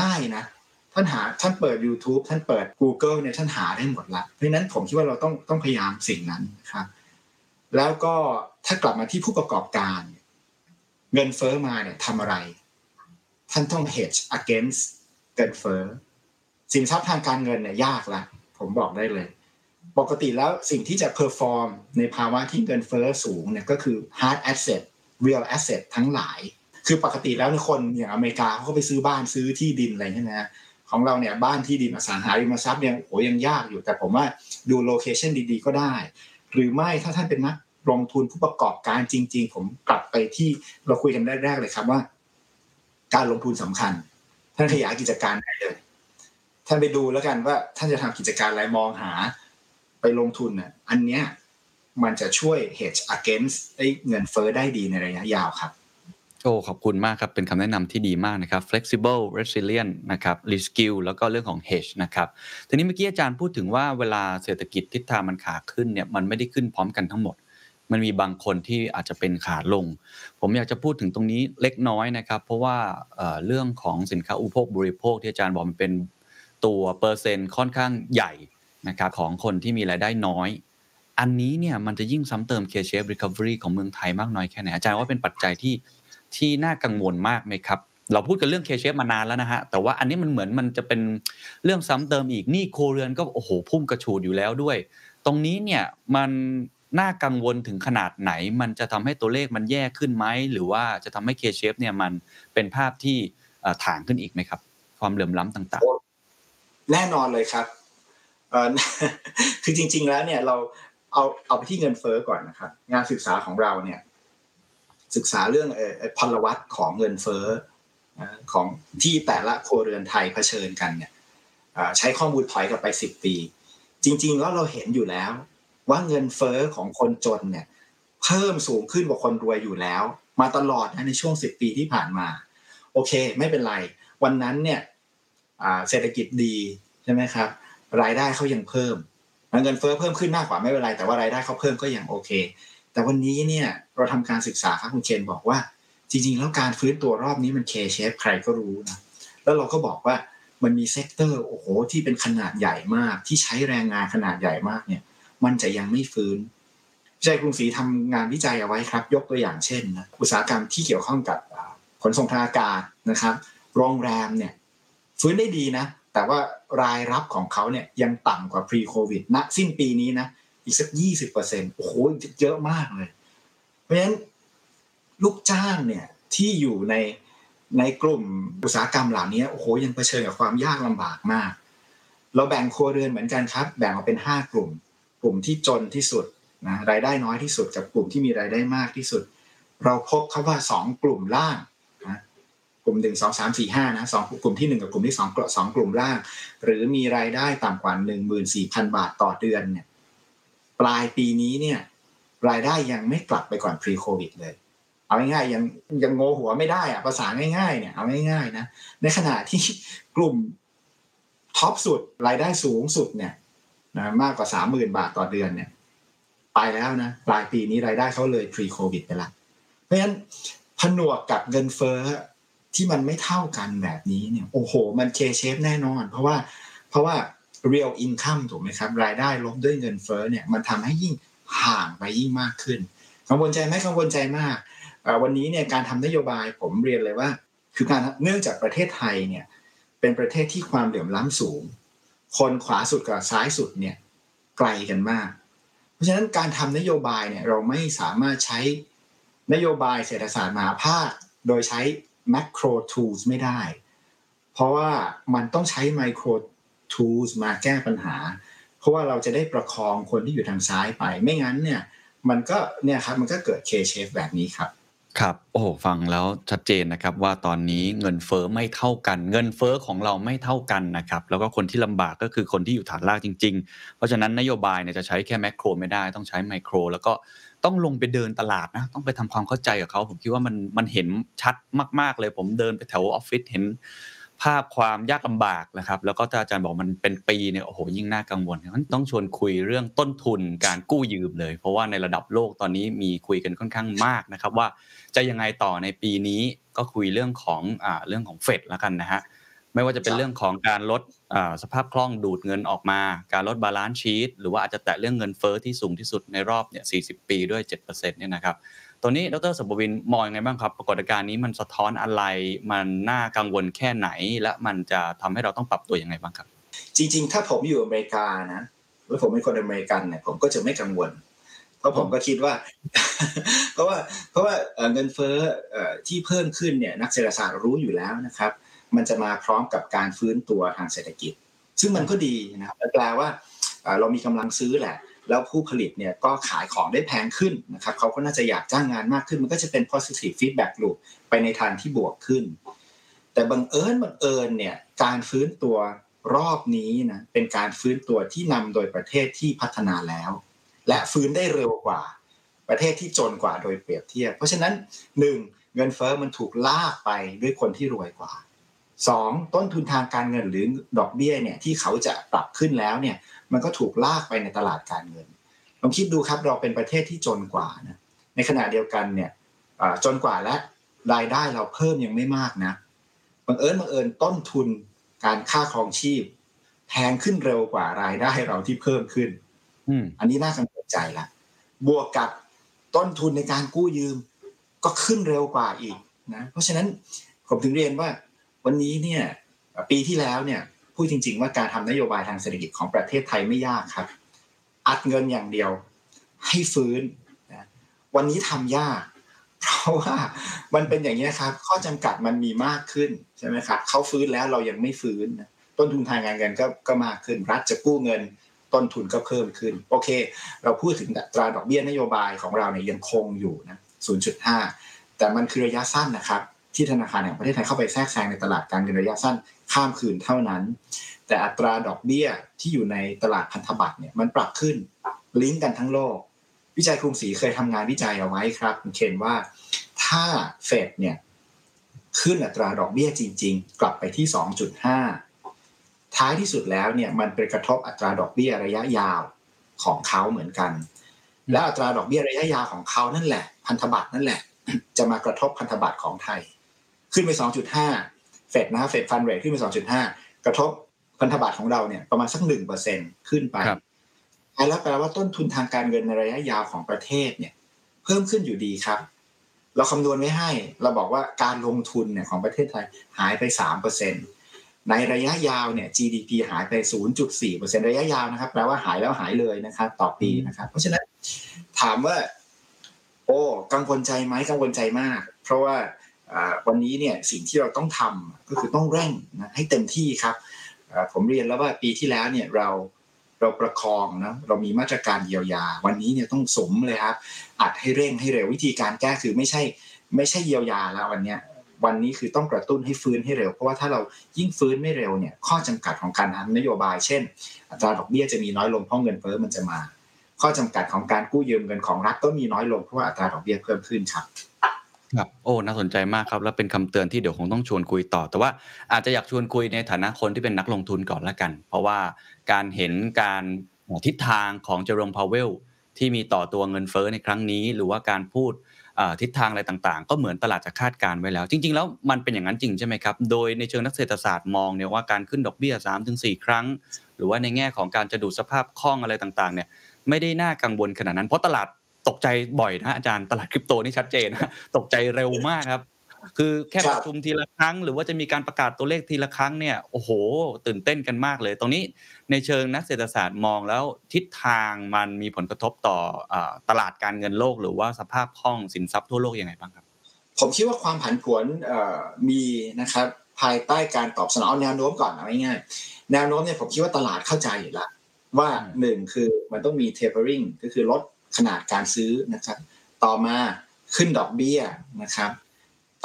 ง่ายนะท่านหาท่านเปิด YouTube ท่านเปิด Google เนี่ยท่านหาได้หมดละเพราะนั้นผมคิดว่าเราต้องต้องพยายามสิ่งนั้นนะครับแล้วก็ถ้ากลับมาที่ผู้ประกอบการ เงินเฟอ้อมาเนี่ยทำอะไร ท่านต้อง hedge against เงินเฟอ้อสินทรัพย์ทางการเงินเนี่ยยากละผมบอกได้เลย ปกติแล้วสิ่งที่จะ perform ในภาวะที่เงินเฟอ้อสูงเนี่ยก็คือ hard asset real asset ทั้งหลาย คือปกติแล้วคนอย่างอเมริกาเขาก็ไปซื้อบ้านซื้อที่ดินอะไรใช่ไหมของเราเนี่ยบ้านที่ดินอสังหาริมทรัพย์ยังโหยังยากอยู่ แต่ผมว่าดูโลเคชันดีๆ ก็ได้ หรือไม่ถ้าท่านเป็นนักลงทุนผู้ประกอบการจริง ๆ ผมกลับไปที่เราคุยกันแรกๆเลยครับว่า การลงทุนสำคัญ ท่านขยายกิจการได้เลย ท่านไปดูแล้วกันว่าท่านจะทำกิจการอะไรมองหา ไปลงทุนน่ะอันเนี้ยมันจะช่วย hedge against เงินเฟ้อได้ดีในระยะยาวครับโอ้ขอบคุณมากครับเป็นคำแนะนำที่ดีมากนะครับ flexible resilient นะครับ reskill แล้วก็เรื่องของ hedge นะครับทีนี้เมื่อกี้อาจารย์พูดถึงว่าเวลาเศรษฐกิจทิศทางมันขาขึ้นเนี่ยมันไม่ได้ขึ้นพร้อมกันทั้งหมด มันมีบางคนที่อาจจะเป็นขาลง ผมอยากจะพูดถึงตรงนี้เล็กน้อยนะครับ เพราะว่าเรื่องของสินค้าอุปโภคบริโภคที่อาจารย์บอกมันเป็นตัวเปอร์เซ็นต์ค่อนข้างใหญ่ นะครับของคนที่มีรายได้น้อย อันนี้เนี่ยมันจะยิ่งซ้ำเติม K-shape recovery ของเมืองไทยมากน้อยแค่ไหนอาจารย์ว่าเป็นปัจจัยที่ที่น่ากังวลมากไหมครับเราพูดกันเรื่องเคเชฟมานานแล้วนะฮะ แต่ว่าอันนี้มันเหมือนมันจะเป็นเรื่องซ้ำเติมอีกนี่โคเรือนก็โอ้โหพุ่งกระฉูดอยู่แล้วด้วย ตรงนี้เนี่ยมันน่ากังวลถึงขนาดไหน มันจะทำให้ตัวเลขมันแย่ขึ้นไหม หรือว่าจะทำให้เคเชฟเนี่ยมันเป็นภาพที่ถางขึ้นอีกไหมครับ ความเหลื่อมล้ำต่างๆ แน่นอนเลยครับ คือจริง ๆ แล้วเนี่ยเราเอาเอาไปที่เงินเฟ้อก่อนนะครับ งานศึกษาของเราเนี่ย ศึกษาเรื่องพลวัตของเงินเฟ้อของที่แต่ละครัวเรือนไทยเผชิญกันเนี่ยใช้ข้อมูลถอยกลับไปสิบปี จริง ๆ แล้วเราเห็นอยู่แล้ว ว่าเงินเฟ้อของคนจนเนี่ย เพิ่มสูงขึ้นกว่าคนรวยอยู่แล้ว มาตลอดนะในช่วงสิบปีที่ผ่านมา โอเค ไม่เป็นไร วันนั้นเนี่ยเศรษฐกิจดีใช่ไหมครับ รายได้เขายังเพิ่มเงินเฟ้อเพิ่มขึ้นมากกว่าไม่เป็นไรแต่ว่ารายได้เขาเพิ่มก็ยังโอเค แต่วันนี้เนี่ยเราทำการศึกษาครับคุณเคนบอกว่า จริง ๆ แล้วการฟื้นตัวรอบนี้มัน K-shape ใครก็รู้นะแล้วเราก็บอกว่ามันมี sector โอ้โหที่เป็นขนาดใหญ่มากที่ใช้แรงงานขนาดใหญ่มากเนี่ย มันจะยังไม่ฟื้นวิจัยกรุงศรีทำงานวิจัยเอาไว้ครับ ยกตัวอย่างเช่นนะอุตสาหกรรมที่เกี่ยวข้องกับขนส่งทางอากาศนะครับ โรงแรมเนี่ยฟื้นได้ดีนะ แต่ว่ารายรับของเขาเนี่ยยังต่ำกว่า pre covid ณสิ้นปีนี้นะ อีกสักยี่สิบเปอร์เซ็นโอ้โหเยอะมากเลย เพราะฉะนั้นลูกจ้างเนี่ยที่อยู่ในในกลุ่มอุตสาหกรรมเหล่านี้โอ้โหยังเผชิญกับความยากลำบากมาก เราแบ่งครัวเรือนเหมือนกันครับ แบ่งออกเป็นห้ากลุ่ม กลุ่มที่จนที่สุดนะรายได้น้อยที่สุดกับกลุ่มที่มีรายได้มากที่สุด เราพบครับว่าสองกลุ่มล่าง กลุ่มหนึ่งสองสามสี่ห้านะสองกลุ่มที่หนึ่งกับกลุ่มที่สองสองกลุ่มล่าง หรือมีรายได้ต่ำกว่าหนึ่งหมื่นสี่พันบาทต่อเดือนเนี่ยปลายปีนี้เนี่ยรายได้ยังไม่กลับไปก่อน pre covid เลย เอาง่ายๆยังยังโงหัวไม่ได้อะภาษาง่ายๆเนี่ยเอาง่ายๆนะในขณะที่กลุ่มท็อปสุดรายได้สูงสุดเนี่ยนะมากกว่าสามหมื่นบาทต่อเดือนเนี่ย ไปแล้วนะปลายปีนี้รายได้เขาเลย pre covid ไปละเพราะฉะนั้นผนวกกับเงินเฟ้อ ที่มันไม่เท่ากันแบบนี้เนี่ยโอ้โห มันเคเชฟแน่นอน เพราะว่าเพราะว่า real income ถูกไหมครับ รายได้ลบด้วยเงินเฟ้อเนี่ยมันทำให้ยิ่งห่างไปยิ่งมากขึ้น กังวลใจไหมกังวลใจมาก วันนี้เนี่ยการทำนโยบายผมเรียนเลยว่า คือการเนื่องจากประเทศไทยเนี่ยเป็นประเทศที่ความเหลื่อมล้ำสูง คนขวาสุดกับซ้ายสุดเนี่ยไกลกันมาก เพราะฉะนั้นการทำนโยบายเนี่ยเราไม่สามารถใช้นโยบายเศรษฐศาสตร์มหาภาคโดยใช้ macro tools ไม่ได้ เพราะว่ามันต้องใช้ micro tools มาแก้ปัญหา เพราะว่าเราจะได้ประคองคนที่อยู่ทางซ้ายไป ไม่งั้นเนี่ยมันก็เนี่ยครับมันก็เกิด K shape แบบนี้ครับครับโอ้ฟังแล้วชัดเจนนะครับว่าตอนนี้เงินเฟ้อไม่เท่ากัน เงินเฟ้อของเราไม่เท่ากันนะครับแล้วก็คนที่ลำบากก็คือคนที่อยู่ฐานรากจริง ๆ เพราะฉะนั้นนโยบายเนี่ยจะใช้แค่แมกโครไม่ได้ต้องใช้ไมโคร แล้วก็ ต้องลงไปเดินตลาดนะต้องไปทำความเข้าใจกับเขาผมคิดว่ามันมันเห็นชัดมาก ๆ เลย ผมเดินไปแถวออฟฟิศเห็นภาพความยากลำบากนะครับ แล้วก็าอาจารย์บอกมันเป็นปีเนี่ยโอ้โหยิ่งน่ากังวลงั้นต้องชวนคุยเรื่องต้นทุนการกู้ยืมเลย เพราะว่าในระดับโลกตอนนี้มีคุยกันค่อนข้างมากนะครับ ว่าจะยังไงต่อในปีนี้ก็คุยเรื่องของอ่าเรื่องของเฟดแล้วกันนะฮะ ไม่ว่าจะเป็นเรื่องของการลดสภาพคล่องดูดเงินออกมา การลด balance sheet หรือว่าอาจจะแตะเรื่องเงินเฟ้อที่สูงที่สุดในรอบเนี่ย40 ปีด้วย 7%เนี่ยนะครับตัวนี้ดร.สมประวิณมองยังไงบ้างครับ ปรากฏการณ์นี้มันสะท้อนอะไร มันน่ากังวลแค่ไหน และมันจะทำให้เราต้องปรับตัวยังไงบ้างครับ จริง ๆ ถ้าผมอยู่อเมริกานะแล้วผมเป็นคนอเมริกันเนี่ยผมก็จะไม่กังวล เพราะผมก็คิดว่า เพราะว่าเพราะว่าเงินเฟ้อที่เพิ่มขึ้นเนี่ยนักเศรษฐศาสตร์รู้อยู่แล้วนะครับ มันจะมาพร้อมกับการฟื้นตัวทางเศรษฐกิจ ซึ่งมันก็ดีนะครับแปลว่าเรามีกำลังซื้อแหละ แล้วผู้ผลิตเนี่ยก็ขายของได้แพงขึ้นนะครับเขาก็น่าจะอยากจ้างงานมากขึ้น มันก็จะเป็น positive feedback loop ไปในทางที่บวกขึ้น แต่บังเอิญบังเอิญเนี่ยการฟื้นตัวรอบนี้นะเป็นการฟื้นตัวที่นำโดยประเทศที่พัฒนาแล้ว และฟื้นได้เร็วกว่า ประเทศที่จนกว่าโดยเปรียบเทียบ เพราะฉะนั้นหนึ่งเงินเฟอ้อมันถูกลากไปด้วยคนที่รวยกว่าสองต้นทุนทางการเงินหรือดอกเบี้ยเนี่ยที่เขาจะปรับขึ้นแล้วเนี่ยมันก็ถูกลากไปในตลาดการเงินลองคิดดูครับเราเป็นประเทศที่จนกว่านะในขณะเดียวกันเนี่ยจนกว่าและรายได้เราเพิ่มยังไม่มากนะบังเอิญบังเอิญต้นทุนการค่าครองชีพแพงขึ้นเร็วกว่ารายได้เราที่เพิ่มขึ้นอันนี้น่ากังวล ใจละบวกกับต้นทุนในการกู้ยืม ก็ขึ้นเร็วกว่าอีกนะเพราะฉะนั้นผมถึงเรียนว่าวันนี้เนี่ยปีที่แล้วเนี่ยพูดจริง ๆ ว่าการทำนโยบายทางเศรษฐกิจของประเทศไทยไม่ยากครับ อัดเงินอย่างเดียว ให้ฟื้นนะวันนี้ทำยาก เพราะว่ามันเป็นอย่างนี้ครับ ข้อจำกัดมันมีมากขึ้นใช่ไหมครับเขาฟื้นแล้วเรายังไม่ฟื้นต้นทุนทางการเงินก็ก็มากขึ้นรัฐจะกู้เงิน ต้นทุนก็เพิ่มขึ้น โอเค เราพูดถึงตราดอกเบี้ยนโยบายของเราเนี่ยยังคงอยู่นะ 0.5 แต่มันคือระยะสั้นนะครับ ที่ธนาคารแห่งประเทศไทยเข้าไปแทรกแซงในตลาดการเงินระยะสั้นข้ามคืนเท่านั้น แต่อัตราดอกเบี้ยที่อยู่ในตลาดพันธบัตรเนี่ยมันปรับขึ้นลิงก์กันทั้งโลก วิจัยกรุงศรีเคยทำงานวิจัยเอาไว้ครับเขียนว่าถ้าเฟดเนี่ยขึ้นอัตราดอกเบี้ยจริง ๆ กลับไปที่ 2.5 ท้ายที่สุดแล้วเนี่ยมันเป็นกระทบอัตราดอกเบี้ยระยะยาวของเขาเหมือนกัน และอัตราดอกเบี้ยระยะยาวของเขานั่นแหละ พันธบัตรนั่นแหละ จะมากระทบพันธบัตรของไทย ขึ้นไป 2.5 เฟดนะเฟดฟันเรทขึ้นไป 2.5 กระทบพันธบัตรของเราเนี่ยประมาณสัก1%ขึ้นไปแล้วแปลว่าต้นทุนทางการเงินในระยะยาวของประเทศเนี่ย เพิ่มขึ้นอยู่ดีครับ เราคำนวณไว้ให้ เราบอกว่าการลงทุนเนี่ยของประเทศไทยหายไป3% ในระยะยาวเนี่ย GDP หายไป 0.4%ระยะยาวนะครับ แปลว่าหายแล้วหายเลยนะครับ ต่อปีนะครับ เพราะฉะนั้นถามว่า โอ้ กังวลใจไหมกังวลใจมาก เพราะว่าวันนี้เนี่ยสิ่งที่เราต้องทำก็คือต้องเร่งนะให้เต็มที่ครับ ผมเรียนแล้วว่าปีที่แล้วเนี่ยเราเราประคองนะเรามีมาตรการเยียวยา วันนี้เนี่ยต้องสมเลยครับ อัดให้เร่งให้เร็ววิธีการแก้คือไม่ใช่ ไม่ใช่เยียวยาแล้ววันนี้ วันนี้คือต้องกระตุ้นให้ฟื้นให้เร็ว เพราะว่าถ้าเรายิ่งฟื้นไม่เร็วเนี่ยข้อจำกัดของการทำนโยบาย เช่น อัตราดอกเบี้ยจะมีน้อยลงเพราะเงินเฟ้อมันจะมา ข้อจำกัดของการกู้ยืมเงินของรัฐก็มีน้อยลงเพราะว่าอัตราดอกเบี้ยเพิ่มขึ้นครับครับโอ้น่าสนใจมากครับ และเป็นคำเตือนที่เดี๋ยวคงต้องชวนคุยต่อ แต่ว่าอาจจะอยากชวนคุยในฐานะคนที่เป็นนักลงทุนก่อนละกัน เพราะว่าการเห็นการทิศทางของเจอร์มพาวเวล ที่มีต่อตัวเงินเฟ้อในครั้งนี้ หรือว่าการพูดทิศทางอะไรต่างๆ ก็เหมือนตลาดจะคาดการไว้แล้ว จริง ๆ แล้วมันเป็นอย่างนั้นจริงใช่ไหมครับ โดยในเชิงนักเศรษฐศาสตร์มองเนี่ยว่าการขึ้นดอกเบี้ย3-4 ครั้ง หรือว่าในแง่ของการจะดูสภาพคล่องอะไรต่างๆเนี่ยไม่ได้น่ากังวลขนาดนั้น เพราะตลาดตกใจบ่อยนะอาจารย์ตลาดคริปโตนี่ชัดเจนนะตกใจเร็วมากครับ คือแค่ประชุมทีละครั้ง หรือว่าจะมีการประกาศตัวเลขทีละครั้งเนี่ยโอ้โห ตื่นเต้นกันมากเลย ตรงนี้ ในเชิงนักเศรษฐศาสตร์มองแล้วทิศทางมันมีผลกระทบต่อตลาดการเงินโลก หรือว่าสภาพคล่องสินทรัพย์ทั่วโลกยังไงบ้างครับ ผมคิดว่าความผันผวนมีนะครับภายใต้การตอบสนองแนวโน้มก่อนเอาง่ายๆแนวโน้มเนี่ยผมคิดว่าตลาดเข้าใจอยู่แล้วว่าหนึ่งคือมันต้องมี tapering ก็คือลดขนาดการซื้อนะครับ ต่อมาขึ้นดอกเบี้ยนะครับ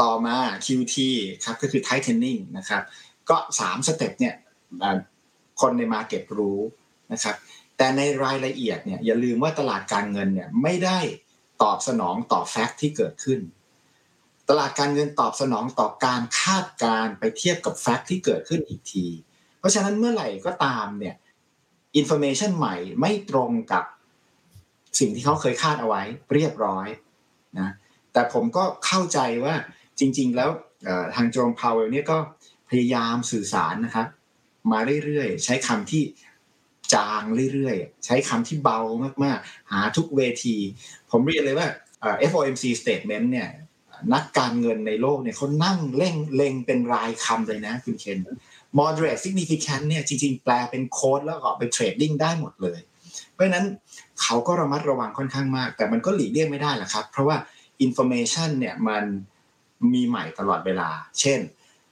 ต่อมา QT ครับก็คือ tightening นะครับ ก็สาม step เนี่ย คนใน market รู้นะครับ แต่ในรายละเอียดเนี่ยอย่าลืมว่าตลาดการเงินเนี่ยไม่ได้ตอบสนองต่อ fact ที่เกิดขึ้น ตลาดการเงินตอบสนองต่อการคาดการณ์ไปเทียบกับ fact ที่เกิดขึ้นอีกที เพราะฉะนั้นเมื่อไหร่ก็ตามเนี่ย information ใหม่ไม่ตรงกับสิ่งที่เขาเคยคาดเอาไว้เรียบร้อยนะแต่ผมก็เข้าใจว่าจริง ๆ แล้วทางโจมพาวเวลเนี่ยก็พยายามสื่อสารนะครับ มาเรื่อยๆ ใช้คำที่จางเรื่อยๆ ใช้คำที่เบามากๆ หาทุกเวที ผมเรียนเลยว่า FOMC statement เนี่ยนักการเงินในโลกเนี่ยเขานั่งเล่งเล็งเป็นรายคำเลยนะคุณเคน moderate significant เนี่ยจริงๆ แปลเป็นโค้ดแล้วก็ไปเทรดดิ้งได้หมดเลย เพราะนั้นเขาก็ระมัดระวังค่อนข้างมาก แต่มันก็หลีกเลี่ยงไม่ได้แหละครับ เพราะว่า information เนี่ยมันมีใหม่ตลอดเวลา เช่น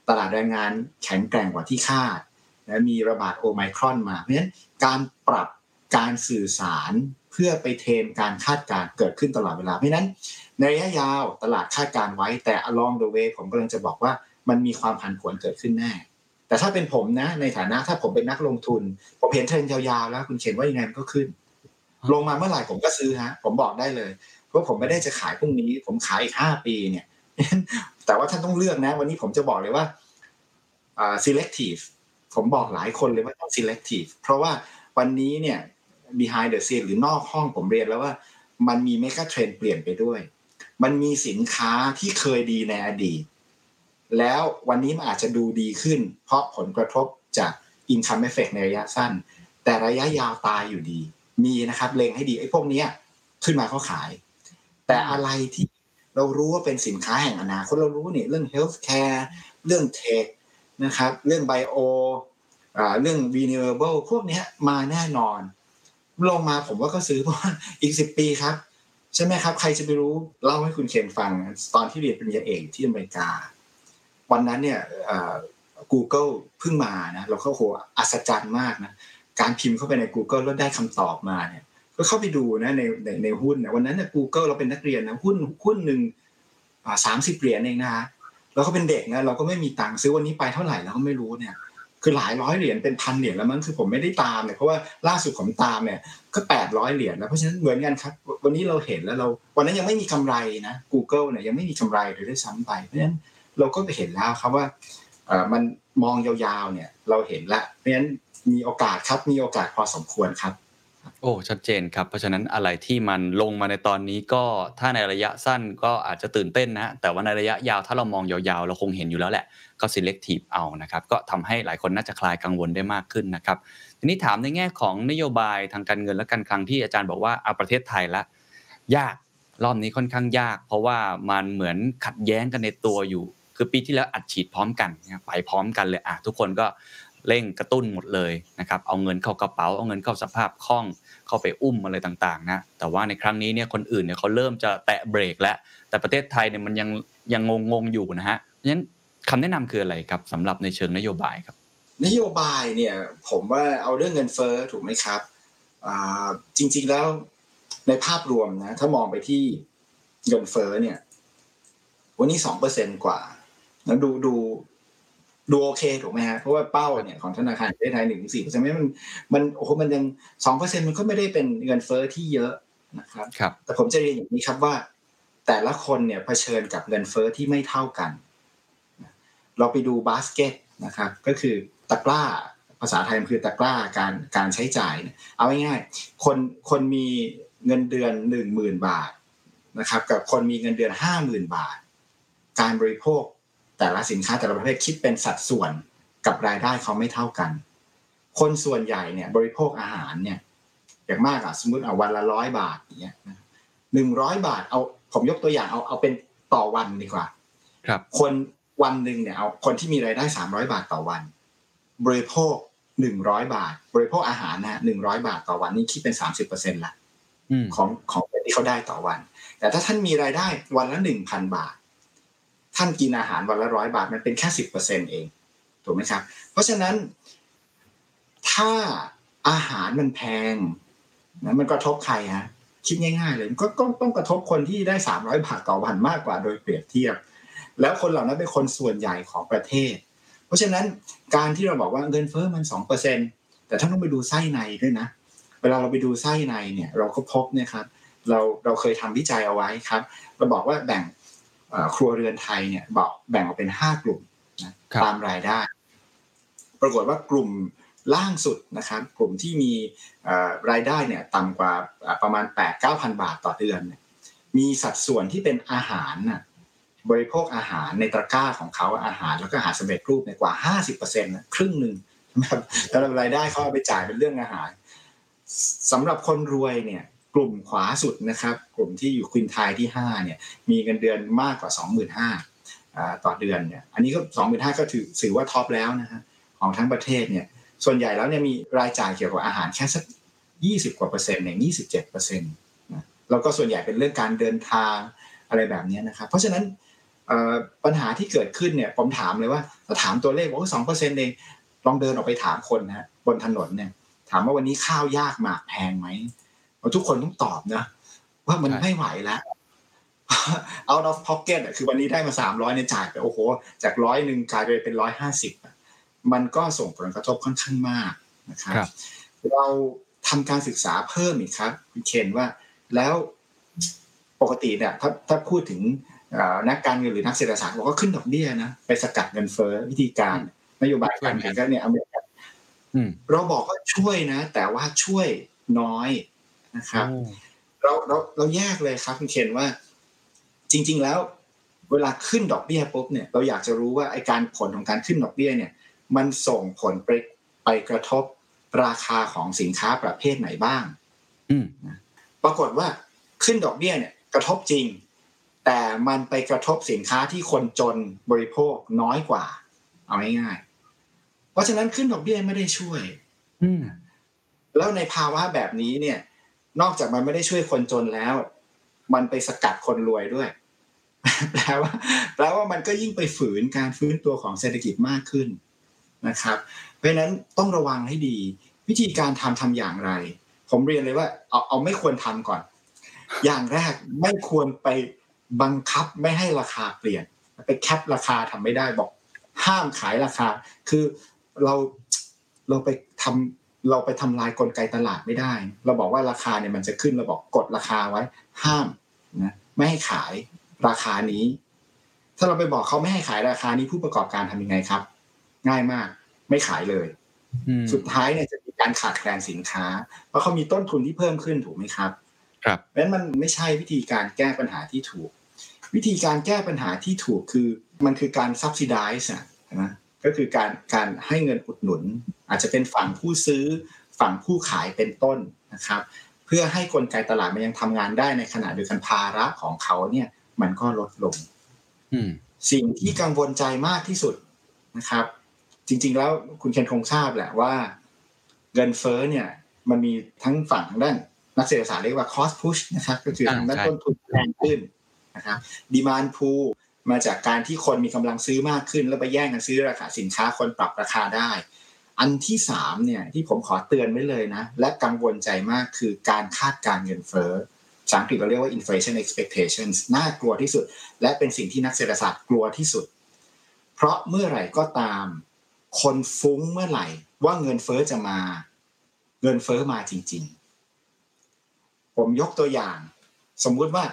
ตลาดแรงงานแข็งแกร่งกว่าที่คาด และมีระบาดโอไมครอนมา เพราะฉะนั้นการปรับการสื่อสารเพื่อไปเทมการคาดการเกิดขึ้นตลอดเวลา เพราะฉะนั้นในระยะยาวตลาดคาดการไว้แต่ along the way ผมกำลังจะบอกว่ามันมีความผันผวนเกิดขึ้นแน่ แต่ถ้าเป็นผมนะในฐานะถ้าผมเป็นนักลงทุน ผมเห็นเทรนยาวๆแล้ว คุณเขียนว่ายังไงมันก็ขึ้น ลงมาเมื่อไหร่ผมก็ซื้อฮะ ผมบอกได้เลยเพราะผมไม่ได้จะขายพรุ่งนี้ ผมขายอีกห้าปีเนี่ยแต่ว่าท่านต้องเลือกนะ วันนี้ผมจะบอกเลยว่า selective ผมบอกหลายคนเลยว่าต้อง selective เพราะว่าวันนี้เนี่ย behind the scene หรือนอกห้องผมเรียนแล้วว่ามันมี mega trend เปลี่ยนไปด้วย มันมีสินค้าที่เคยดีในอดีต แล้ววันนี้มันอาจจะดูดีขึ้น เพราะผลกระทบจาก income effect ในระยะสั้น แต่ระยะยาวตายอยู่ดี มีนะครับเล็งให้ดีไอ้พวกนี้ขึ้นมาเขาขาย แต่อะไรที่เรารู้ว่าเป็นสินค้าแห่งอนาคตเรารู้เนี่ยเรื่อง healthcare เรื่อง tech นะครับ เรื่อง bio เรื่อง renewable พวกนี้มาแน่นอน ลงมาผมว่าก็ซื้อเพราะว่าอีกสิบปีครับ ใช่ไหมครับ ใครจะไปรู้เล่าให้คุณเคนฟัง ตอนที่เรียนปริญญาเอกที่อเมริกา วันนั้นเนี่ย Google เพิ่งมานะเราก็โหอัศจรรย์มากนะ การพิมพ์เข้าไปใน Google แล้วได้คำตอบมาเนี่ยก็เข้าไปดูนะในในในหุ้นนะวันนั้นเนี่ย Google เราเป็นนักเรียนนะหุ้นหุ้นหนึ่งสามสิบเหรียญเองนะฮะ แล้วก็เป็นเด็กนะเราก็ไม่มีตังค์ซื้อวันนี้ไปเท่าไหร่เราก็ไม่รู้เนี่ยคือหลายร้อยเหรียญเป็นพันเหรียญแล้วมั้งคือผมไม่ได้ตามเนี่ยเพราะว่าล่าสุดผมตามเนี่ยก็แปดร้อยเหรียญแล้วเพราะฉะนั้นเหมือนกันครับ วันนี้เราเห็นแล้วเราวันนั้นยังไม่มีกำไรนะ Google เนี่ยยังไม่มีกำไรเลยด้วยซ้ำไปเพราะฉะนั้นเราก็เห็นแล้วครับว่ามันมองยาวๆเนี่ยเราเห็นละเพราะฉะนั้นมีโอกาสครับมีโอกาสพอสมควรครับ โอ้ ชัดเจนครับ เพราะฉะนั้นอะไรที่มันลงมาในตอนนี้ก็ถ้าในระยะสั้นก็อาจจะตื่นเต้นนะแต่ว่าในระยะยาวถ้าเรามองยาวๆ เราคงเห็นอยู่แล้วแหละก็ selective เอานะครับก็ทำให้หลายคนน่าจะคลายกังวลได้มากขึ้นนะครับทีนี้ถามในแง่ของนโยบายทางการเงินและการคลังที่อาจารย์บอกว่าเอาประเทศไทยละ ยากรอบนี้ค่อนข้างยาก เพราะว่ามันเหมือนขัดแย้งกันในตัวอยู่ คือปีที่แล้วอัดฉีดพร้อมกันไปพร้อมกันเลยอะทุกคนก็ เร่งกระตุ้นหมดเลยนะครับเอาเงินเข้ากระเป๋าเอาเงินเข้าสภาพคล่องเข้าไปอุ้มอะไรต่างๆนะแต่ว่าในครั้งนี้เนี่ยคนอื่นเนี่ยเขาเริ่มจะแตะเบรกแล้วแต่ประเทศไทยเนี่ยมันยังยังงงๆอยู่นะฮะเพราะฉะนั้นคำแนะนำคืออะไรครับสำหรับในเชิงนโยบายครับ นโยบายเนี่ยผมว่าเอาเรื่องเงินเฟ้อถูกไหมครับจริงๆแล้วในภาพรวมนะถ้ามองไปที่เงินเฟ้อเนี่ย วันนี้สองเปอร์เซ็นกว่าแล้วดูดู ดูโอเคถูกไหมฮะเพราะว่าเป้าเนี่ยของธนาคารประเทศไทยหนึ่งถึงสี่เปอร์เซ็นต์มันมันโอ้โหมันยังสองเปอร์เซ็นต์มันก็ไม่ได้เป็นเงินเฟ้อที่เยอะนะครับครับ แต่ผมจะเรียนอย่างนี้ครับว่า แต่ละคนเนี่ยเผชิญกับเงินเฟ้อที่ไม่เท่ากัน เราไปดูบาสเกตนะครับ ก็คือตะกร้าภาษาไทยมันคือตะกร้าการการใช้จ่ายเอาง่ายๆคนคนมีเงินเดือนหนึ่งหมื่นบาทนะครับ กับคนมีเงินเดือนห้าหมื่นบาท การบริโภค แต่ละสินค้าแต่ละประเภทคิดเป็นสัดส่วนกับรายได้เขาไม่เท่ากัน คนส่วนใหญ่เนี่ยบริโภคอาหารเนี่ยอย่างมากอะสมมติเอาวันละร้อยบาทอย่างเงี้ยหนึ่งร้อยบาทเอาผมยกตัวอย่างเอาเอาเป็นต่อวันดีกว่า ครับ คนวันหนึ่งเนี่ยเอาคนที่มีรายได้สามร้อยบาทต่อวัน บริโภคหนึ่งร้อยบาท บริโภคอาหารนะหนึ่งร้อยบาทต่อวันนี่คิดเป็นสามสิบเปอร์เซ็นต์ละของของที่เขาได้ต่อวัน แต่ถ้าท่านมีรายได้วันละหนึ่งพันบาท ท่านกินอาหารวันละร้อยบาทมันเป็นแค่สิบเปอร์เซ็นเองถูกไหมครับ เพราะฉะนั้น ถ้าอาหารมันแพงนะมันกระทบใครฮะคิดง่ายๆเลยก็ต้องกระทบคนที่ได้300บาทต่อวันมากกว่าโดยเปรียบเทียบ แล้วคนเหล่านั้นเป็นคนส่วนใหญ่ของประเทศ เพราะฉะนั้นการที่เราบอกว่าเงินเฟ้อมันสองเปอร์เซ็นแต่ถ้านต้องไปดูไส้ในด้วยนะ เวลาเราไปดูไส้ในเนี่ย เราก็พบเนี่ยครับ เราเราเคยทำวิจัยเอาไว้ครับ เราบอกว่าแบ่ง ครัวเรือนไทยเนี่ยบอกแบ่งออกเป็นห้ากลุ่มนะตามรายได้ ปรากฏว่ากลุ่มล่างสุดนะครับกลุ่มที่มีรายได้เนี่ยต่ำกว่าประมาณ 8 9 0 0 0 บาทต่อเดือน มีสัดส่วนที่เป็นอาหารน่ะบริโภคอาหารในตะกร้าของเขาอาหารแล้วก็อาหารสำเร็จรูปในกว่า 50%นะครึ่งหนึ่งนะครับแล้วรายได้เขาเอาไปจ่ายเป็นเรื่องอาหารสำหรับคนรวยเนี่ย กลุ่มขวาสุดนะครับ กลุ่มที่อยู่ควินทายที่5เนี่ยมีเงินเดือนมากกว่า 25,000ต่อเดือนเนี่ยอันนี้ก็25,000ก็ถือถือว่าท็อปแล้วนะฮะของทั้งประเทศเนี่ยส่วนใหญ่แล้วเนี่ยมีรายจ่ายเกี่ยวกับอาหารแค่สัก 20 กว่าเปอร์เซ็นต์เนี่ย27เปอร์เซ็นต์นะแล้วก็ส่วนใหญ่เป็นเรื่องการเดินทางอะไรแบบนี้นะครับเพราะฉะนั้นปัญหาที่เกิดขึ้นเนี่ยผมถามเลยว่าถ้าถามตัวเลขบอกว่าสองเปอร์เซ็นต์เองลองเดินออกไปถามคนนะบนถนนเนี่ยถามว่าวันนี้ข้าวยากหมากแพงไหม ทุกคนต้องตอบนะ ว่ามันไม่ไหวแล้ว out of pocket คือวันนี้ได้มาสามร้อยเนี่ยจ่ายไปโอ้โห จากร้อยหนึ่งกลายไปเป็นร้อยห้าสิบมันก็ส่งผลกระทบค่อนข้างมากนะครับเราทำการศึกษาเพิ่มอีกครับคุณเคนว่าแล้วปกติเนี่ยถ้าถ้าพูดถึงนักการเงินหรือนักเศรษฐศาสตร์บอกว่าขึ้นดอกเบี้ยนะไปสกัดเงินเฟ้อวิธีการนโยบายการเงินก็เนี่ยอเมริกาเราบอกว่าช่วยนะ แต่ว่าช่วยน้อย นะครับเราเราเราแยกเลยครับคุณเคนว่า จริง ๆ แล้ว เวลาขึ้นดอกเบี้ยปุ๊บเนี่ยเราอยากจะรู้ว่าไอการผลของการขึ้นดอกเบี้ยเนี่ย มันส่งผลไปไปกระทบราคาของสินค้าประเภทไหนบ้าง อืปรากฏว่าขึ้นดอกเบี้ยเนี่ย กระทบจริง แต่มันไปกระทบสินค้าที่คนจนบริโภคน้อยกว่า เอาง่ายๆเพราะฉะนั้นขึ้นดอกเบี้ยไม่ได้ช่วยอืแล้วในภาวะแบบนี้เนี่ย นอกจากมันไม่ได้ช่วยคนจนแล้ว มันไปสกัดคนรวยด้วย แปลว่าแปลว่ามันก็ยิ่งไปฝืนการฟื้นตัวของเศรษฐกิจมากขึ้นนะครับ เพราะฉะนั้นต้องระวังให้ดี วิธีการทำทำอย่างไร ผมเรียนเลยว่า เอาเอาไม่ควรทำก่อน อย่างแรกไม่ควรไปบังคับไม่ให้ราคาเปลี่ยน ไปแคปราคาทำไม่ได้บอก ห้ามขายราคา คือเราเราไปทำ เราไปทำลายกลไกตลาดไม่ได้ เราบอกว่าราคาเนี่ยมันจะขึ้นเราบอกกดราคาไว้ ห้ามนะไม่ให้ขายราคานี้ ถ้าเราไปบอกเขาไม่ให้ขายราคานี้ผู้ประกอบการทำยังไงครับ ง่ายมาก ไม่ขายเลยสุดท้ายเนี่ยจะมีการขาดแคลนสินค้า เพราะเขามีต้นทุนที่เพิ่มขึ้นถูกไหมครับ ครับเพราะฉะนั้นมันไม่ใช่วิธีการแก้ปัญหาที่ถูก วิธีการแก้ปัญหาที่ถูกคือมันคือการ subsidize นะก็คือการการให้เงินอุดหนุน อาจจะเป็นฝั่งผู้ซื้อฝั่งผู้ขายเป็นต้นนะครับ เพื่อให้กลไกตลาดมันยังทำงานได้ในขณะเดียวกันภาระของเขาเนี่ยมันก็ลดลงสิ่งที่กังวลใจมากที่สุดนะครับ จริง ๆ แล้วคุณเคนคงทราบแหละว่า เงินเฟ้อเนี่ย มันมีทั้งฝั่งด้านนักเศรษฐศาสตร์เรียกว่า cost push นะครับ ก็คือทางด้านต้นทุนแพงขึ้นนะครับ demand pull มาจากการที่คนมีกำลังซื้อมากขึ้น แล้วไปแย่งกันซื้อราคาสินค้าคนปรับราคาได้ อันที่สามเนี่ยที่ผมขอเตือนไว้เลยนะ และกังวลใจมากคือการคาดการเงินเฟ้อภาษาอังกฤษเราเรียกว่า inflation expectations น่ากลัวที่สุด และเป็นสิ่งที่นักเศรษฐศาสตร์กลัวที่สุด เพราะเมื่อไหร่ก็ตาม คนฟุ้งเมื่อไหร่ว่าเงินเฟ้อจะมา เงินเฟ้อมาจริง ๆ ผมยกตัวอย่าง สมมุติว่า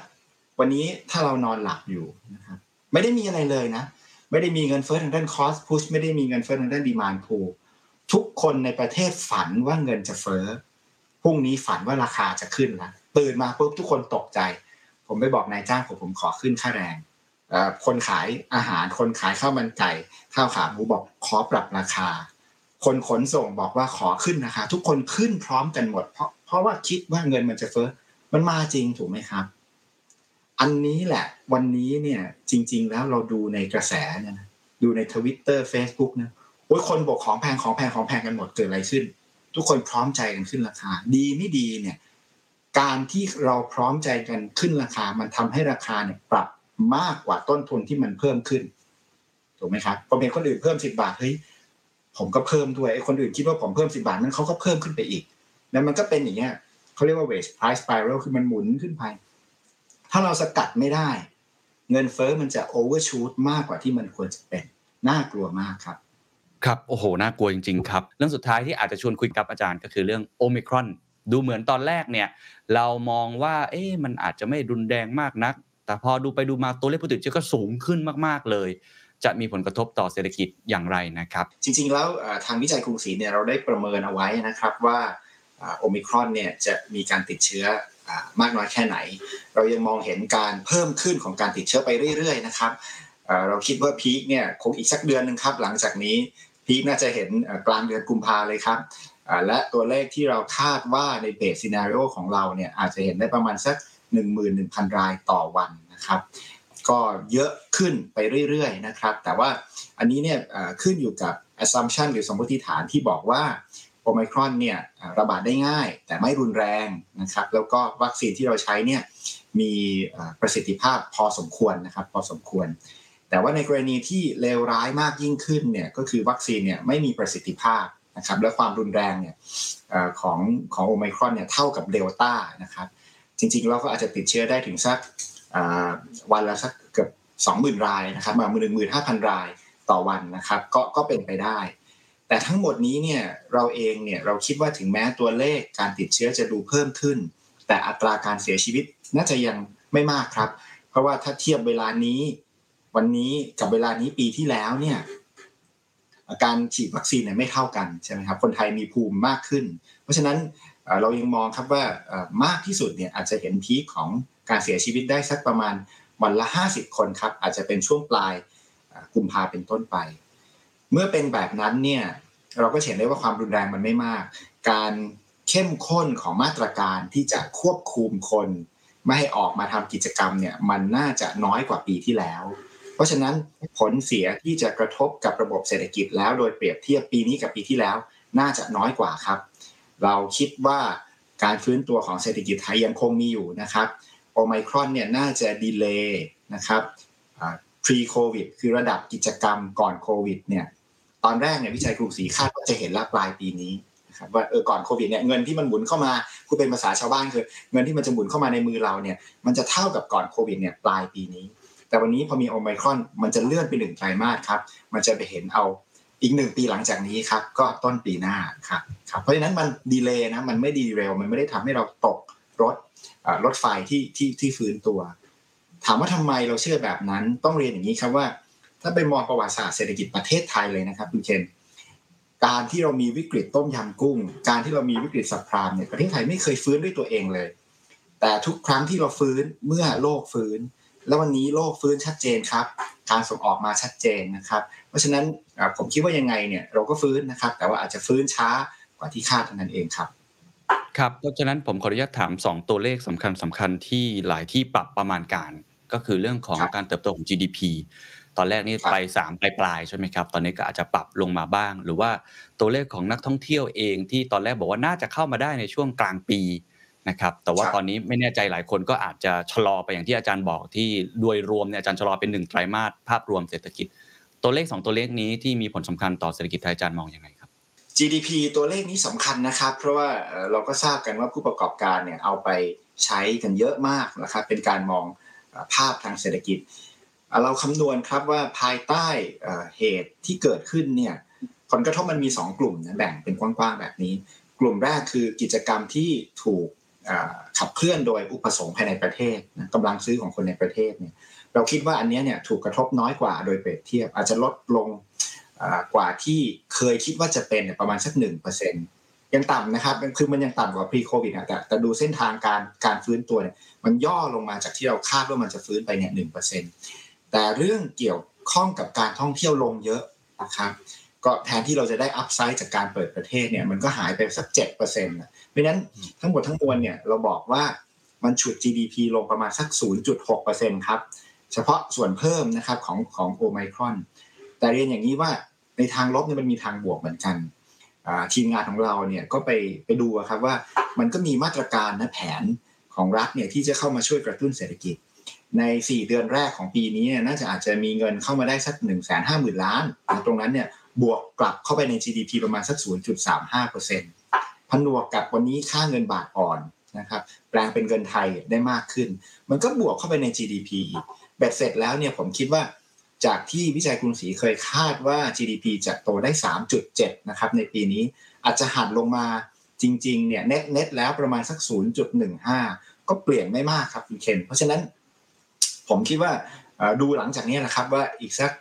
วันนี้ถ้าเรานอนหลับอยู่นะครับไม่ได้มีอะไรเลยนะ ไม่ได้มีเงินเฟ้อทางด้านคอสพุชไม่ได้มีเงินเฟ้อทางด้านดีมานพู ทุกคนในประเทศฝันว่าเงินจะเฟ้อพรุ่งนี้ฝันว่าราคาจะขึ้นแล้วตื่นมาปุ๊บทุกคนตกใจ ผมไปบอกนายจ้างผมผมขอขึ้นค่าแรงคนขายอาหารคนขายข้าวมันไก่ข้าวขาหมูบอกขอปรับราคา คนขนส่งบอกว่าขอขึ้นนะคะทุกคนขึ้นพร้อมกันหมด เพราะเพราะว่าคิดว่าเงินมันจะเฟ้อมันมาจริงถูกไหมครับ อันนี้แหละ วันนี้เนี่ยจริง ๆ แล้วเราดูในกระแสเนี่ยดูในทวิตเตอร์เฟซบุ๊กนะ อ้ยคนบอกของแพงของแพงของแพงกันหมดเกิดอะไรขึ้น ทุกคนพร้อมใจกันขึ้นราคา ดีไม่ดีเนี่ย การที่เราพร้อมใจกันขึ้นราคา มันทำให้ราคาเนี่ยปรับมากกว่าต้นทุนที่มันเพิ่มขึ้นถูกไหมครับพอเป็นคนอื่นเพิ่มสิบาทเฮ้ยผมก็เพิ่มด้วยไอ้คนอื่นคิดว่าผมเพิ่มสิบาทนั้นเขาก็เพิ่มขึ้นไปอีก แล้วมันก็เป็นอย่างเงี้ยเขาเรียกว่า wage price spiral คือมันหมุนขึ้นไป ถ้าเราสกัดไม่ได้ เงินเฟ้อมันจะ overshoot มากกว่าที่มันควรจะเป็น น่ากลัวมากครับ ครับ โอ้โห น่ากลัวจริง ๆ ครับ เรื่องสุดท้ายที่อาจจะชวนคุยกับอาจารย์ก็คือเรื่องโอมิครอน ดูเหมือนตอนแรกเนี่ย เรามองว่า เอ๊ะมันอาจจะไม่รุนแรงมากนัก แต่พอดูไปดูมาตัวเลขผู้ติดเชื้อก็สูงขึ้นมากๆเลย จะมีผลกระทบต่อเศรษฐกิจอย่างไรนะครับ จริง ๆ แล้วทางวิจัยกรุงศรีเนี่ยเราได้ประเมินเอาไว้นะครับว่าโอมิครอนเนี่ยจะมีการติดเชื้อมากน้อยแค่ไหน เรายังมองเห็นการเพิ่มขึ้นของการติดเชื้อไปเรื่อย ๆ นะครับเราคิดว่า peak เนี่ยคงอีกสักเดือนหนึ่งครับหลังจากนี้ peak น่าจะเห็นกลางเดือนกุมภาเลยครับและตัวเลขที่เราคาดว่าใน base scenario ของเราเนี่ยอาจจะเห็นได้ประมาณสัก 11,000 รายต่อวันนะครับ ก็เยอะขึ้นไปเรื่อยๆนะครับ แต่ว่าอันนี้เนี่ยขึ้นอยู่กับ assumption หรือสมมติฐานที่บอกว่าโอไมครอนเนี่ยระบาดได้ง่าย แต่ไม่รุนแรงนะครับ แล้วก็วัคซีนที่เราใช้เนี่ยมีประสิทธิภาพพอสมควรนะครับ พอสมควร แต่ว่าในกรณีที่เลวร้ายมากยิ่งขึ้นเนี่ยก็คือวัคซีนเนี่ยไม่มีประสิทธิภาพนะครับและความรุนแรงเนี่ยของของโอไมครอนเนี่ยเท่ากับเดลต้านะครับจริงๆเราก็อาจจะติดเชื้อได้ถึงสักวันละสักเกือบ20,000 รายนะครับมาหนึ่งหมื่นห้าพันรายต่อวันนะครับก็ก็เป็นไปได้ แต่ทั้งหมดนี้เนี่ยเราเองเนี่ยเราคิดว่าถึงแม้ตัวเลขการติดเชื้อจะดูเพิ่มขึ้น แต่อัตราการเสียชีวิตน่าจะยังไม่มากครับ เพราะว่าถ้าเทียบเวลานี้ วันนี้กับเวลานี้ปีที่แล้วเนี่ยการฉีดวัคซีนเนี่ยไม่เท่ากันใช่ไหมครับคนไทยมีภูมิมากขึ้น เพราะฉะนั้นเรายังมองครับว่ามากที่สุดเนี่ยอาจจะเห็นพีคของการเสียชีวิตได้สักประมาณวันละ 50 คนครับอาจจะเป็นช่วงปลายกุมภาเป็นต้นไป เมื่อเป็นแบบนั้นเนี่ยเราก็เห็นได้ว่าความรุนแรงมันไม่มาก การเข้มข้นของมาตรการที่จะควบคุมคน ไม่ให้ออกมาทำกิจกรรมเนี่ยมันน่าจะน้อยกว่าปีที่แล้ว ราะฉะนั้นผลเสียที่จะกระทบกับระบบเศรษฐกิจแล้วโดยเปรียบเทียบปีนี้กับปีที่แล้ว น่าจะน้อยกว่าครับ เราคิดว่าการฟื้นตัวของเศรษฐกิจไทยยังคงมีอยู่นะครับโอไมครอนเนี่ยน่าจะดีเลย์นะครับ pre covid คือระดับกิจกรรมก่อนโควิดเนี่ยตอนแรกเนี่ยวิจัยกรุงศรีคาดว่าจะเห็นละปลายปีนี้นะครับว่าเออก่อนโควิดเนี่ยเงินที่มันหมุนเข้ามาคูเป็นภาษาชาวบ้านคือ เงินที่มันจะหมุนเข้ามาในมือเราเนี่ยมันจะเท่ากับก่อนโควิดเนี่ยปลายปีนี้ แต่วันนี้พอมีโอไมครอนมันจะเลื่อนไปหนึ่งไตรมาสครับ มันจะไปเห็นเอาอีกหนึ่งปีหลังจากนี้ครับ ก็ต้นปีหน้าครับครับเพราะฉะนั้นมันดีเลย์นะมันไม่ดีเร็วมันไม่ได้ทำให้เราตกรถรถไฟที่ที่ที่ฟื้นตัว ถามว่าทำไมเราเชื่อแบบนั้นต้องเรียนอย่างนี้ครับว่า ถ้าไปมองประวัติศาสตร์เศรษฐกิจประเทศไทยเลยนะครับคุณเคนการที่เรามีวิกฤตต้มยำกุ้ง การที่เรามีวิกฤตสับพรามเนี่ยประเทศไทยไม่เคยฟื้นด้วยตัวเองเลย แต่ทุกครั้งที่เราฟื้นเมื่อโลกฟื้น แล้ววันนี้โลกฟื้นชัดเจนครับ การส่งออกมาชัดเจนนะครับ เพราะฉะนั้นผมคิดว่ายังไงเนี่ยเราก็ฟื้นนะครับ แต่ว่าอาจจะฟื้นช้ากว่าที่คาดเท่านั้นเองครับครับเพราะฉะนั้นผมขออนุญาตถาม 2 ตัวเลขสำคัญสำคัญที่หลายที่ปรับประมาณการ ก็คือเรื่องของการเติบโตของ GDP ตอนแรกนี่ไป3ปลายปลายใช่ไหมครับ ตอนนี้ก็อาจจะปรับลงมาบ้าง หรือว่าตัวเลขของนักท่องเที่ยวเองที่ตอนแรกบอกว่าน่าจะเข้ามาได้ในช่วงกลางปี นะครับแต่ว่าตอนนี้ไม่แน่ใจหลายคนก็อาจจะชะลอไปอย่างที่อาจารย์บอกที่โดยรวมเนี่ยอาจารย์ชะลอเป็นหนึ่งไตรมาสภาพรวมเศรษฐกิจ ตัวเลข 2 ตัวเลขนี้ที่มีผลสำคัญต่อเศรษฐกิจไทยอาจารย์มองยังไง GDP ตัวเลขนี้สำคัญนะครับ เพราะว่าเราก็ทราบกันว่าผู้ประกอบการเนี่ยเอาไปใช้กันเยอะมากนะครับเป็นการมองภาพทางเศรษฐกิจ เราคำนวณครับว่าภายใต้เหตุที่เกิดขึ้นเนี่ยผลกระทบมันมี 2 กลุ่มนะแบ่งเป็นกว้างๆแบบนี้ กลุ่มแรกคือกิจกรรมที่ถูก ขับเคลื่อนโดยอุปสงค์ภายในประเทศกำลังซื้อของคนในประเทศเนี่ยเราคิดว่าอันนี้เนี่ยถูกกระทบน้อยกว่าโดยเปรียบเทียบ อาจจะลดลงกว่าที่เคยคิดว่าจะเป็นประมาณสักหนึ่งเปอร์เซ็นยังต่ำนะครับคือมันยังต่ำกว่า pre covid นะแต่แต่ดูเส้นทางการการฟื้นตัวเนี่ยมันย่อลงมาจากที่เราคาดว่ามันจะฟื้นไปเนี่ยหนึ่งเปอร์เซ็นแต่เรื่องเกี่ยวข้องกับการท่องเที่ยวลงเยอะนะครับก็แทนที่เราจะได้อัพไซด์จากการเปิดประเทศเนี่ยมันก็หายไปสักเจ็ดเปอร์เซ็นต์ เพราะนั้นทั้งหมดทั้งมวลเนี่ยเราบอกว่ามันฉุด GDP ลงประมาณสัก 0.6%ครับ เฉพาะส่วนเพิ่มนะครับของของโอไมครอน แต่เรียนอย่างนี้ว่าในทางลบเนี่ยมันมีทางบวกเหมือนกันทีมงานของเราเนี่ยก็ไปไปดูครับว่ามันก็มีมาตรการนะแผนของรัฐเนี่ยที่จะเข้ามาช่วยกระตุ้นเศรษฐกิจ ใน 4 เดือนแรกของปีนี้เนี่ยน่าจะอาจจะมีเงินเข้ามาได้สัก1นึ่งแสนห้าหมื่นล้าน ตรงนั้นเนี่ยบวกกลับเข้าไปใน GDP ประมาณสัก 0.35% ผนวกกับวันนี้ค่าเงินบาทอ่อนนะครับแปลงเป็นเงินไทยได้มากขึ้น มันก็บวกเข้าไปใน GDP อีกเบ็ดเสร็จแล้วเนี่ยผมคิดว่าจากที่วิจัยกรุงศรีเคยคาดว่า GDP จะโตได้ 3.7 นะครับในปีนี้อาจจะหันลงมาจริงๆเนี่ยเน็ตเน็ตแล้วประมาณสัก 0.15 ก็เปลี่ยนไม่มากครับคุณเคนเพราะฉะนั้นผมคิดว่าดูหลังจากนี้นะครับว่าอีกสัก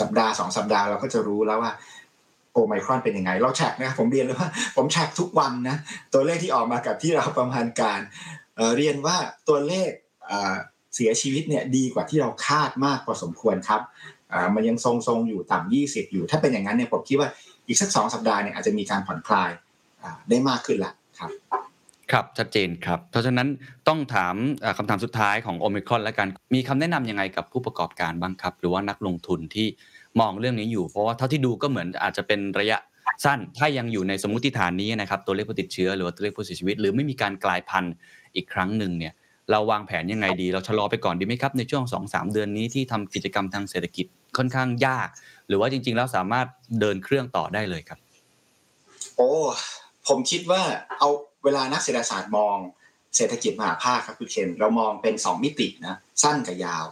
สัปดาห์สองสัปดาห์เราก็จะรู้แล้วว่า โอไมครอนเป็นยังไง เราแท็กนะผมเรียนเลยว่าผมแท็กทุกวันนะตัวเลขที่ออกมากับที่เราประมาณการเรียนว่าตัวเลขเสียชีวิตเนี่ยดีกว่าที่เราคาดมากพอสมควรครับมันยังทรงๆอยู่ต่ำ20 อยู่ ถ้าเป็นอย่างนั้นเนี่ยผมคิดว่าอีกสักสองสัปดาห์เนี่ยอาจจะมีการผ่อนคลายได้มากขึ้นละครับครับชัดเจนครับ เพราะฉะนั้นต้องถามคำถามสุดท้ายของโอมิครอนแล้วกันมีคำแนะนํำยังไงกับผู้ประกอบการบ้างครับ หรือว่านักลงทุนที่ มองเรื่องนี้อยู่ เพราะว่าเท่าที่ดูก็เหมือนอาจจะเป็นระยะสั้น ถ้ายังอยู่ในสมมติฐานนี้นะครับตัวเลขผู้ติดเชื้อหรือตัวเลขผู้เสียชีวิต หรือไม่มีการกลายพันธุ์อีกครั้งหนึ่งเนี่ยเราวางแผนยังไงดี เราชะลอไปก่อนดีไหมครับในช่วง 2-3 เดือนนี้ที่ทำกิจกรรมทางเศรษฐกิจค่อนข้างยาก หรือว่าจริง ๆ แล้วสามารถเดินเครื่องต่อได้เลยครับ โอ้ผมคิดว่าเอาเวลานักเศรษฐศาสตร์มองเศรษฐกิจมหาภาคครับคุณเคนเรามองเป็น 2 มิตินะสั้นกับยาว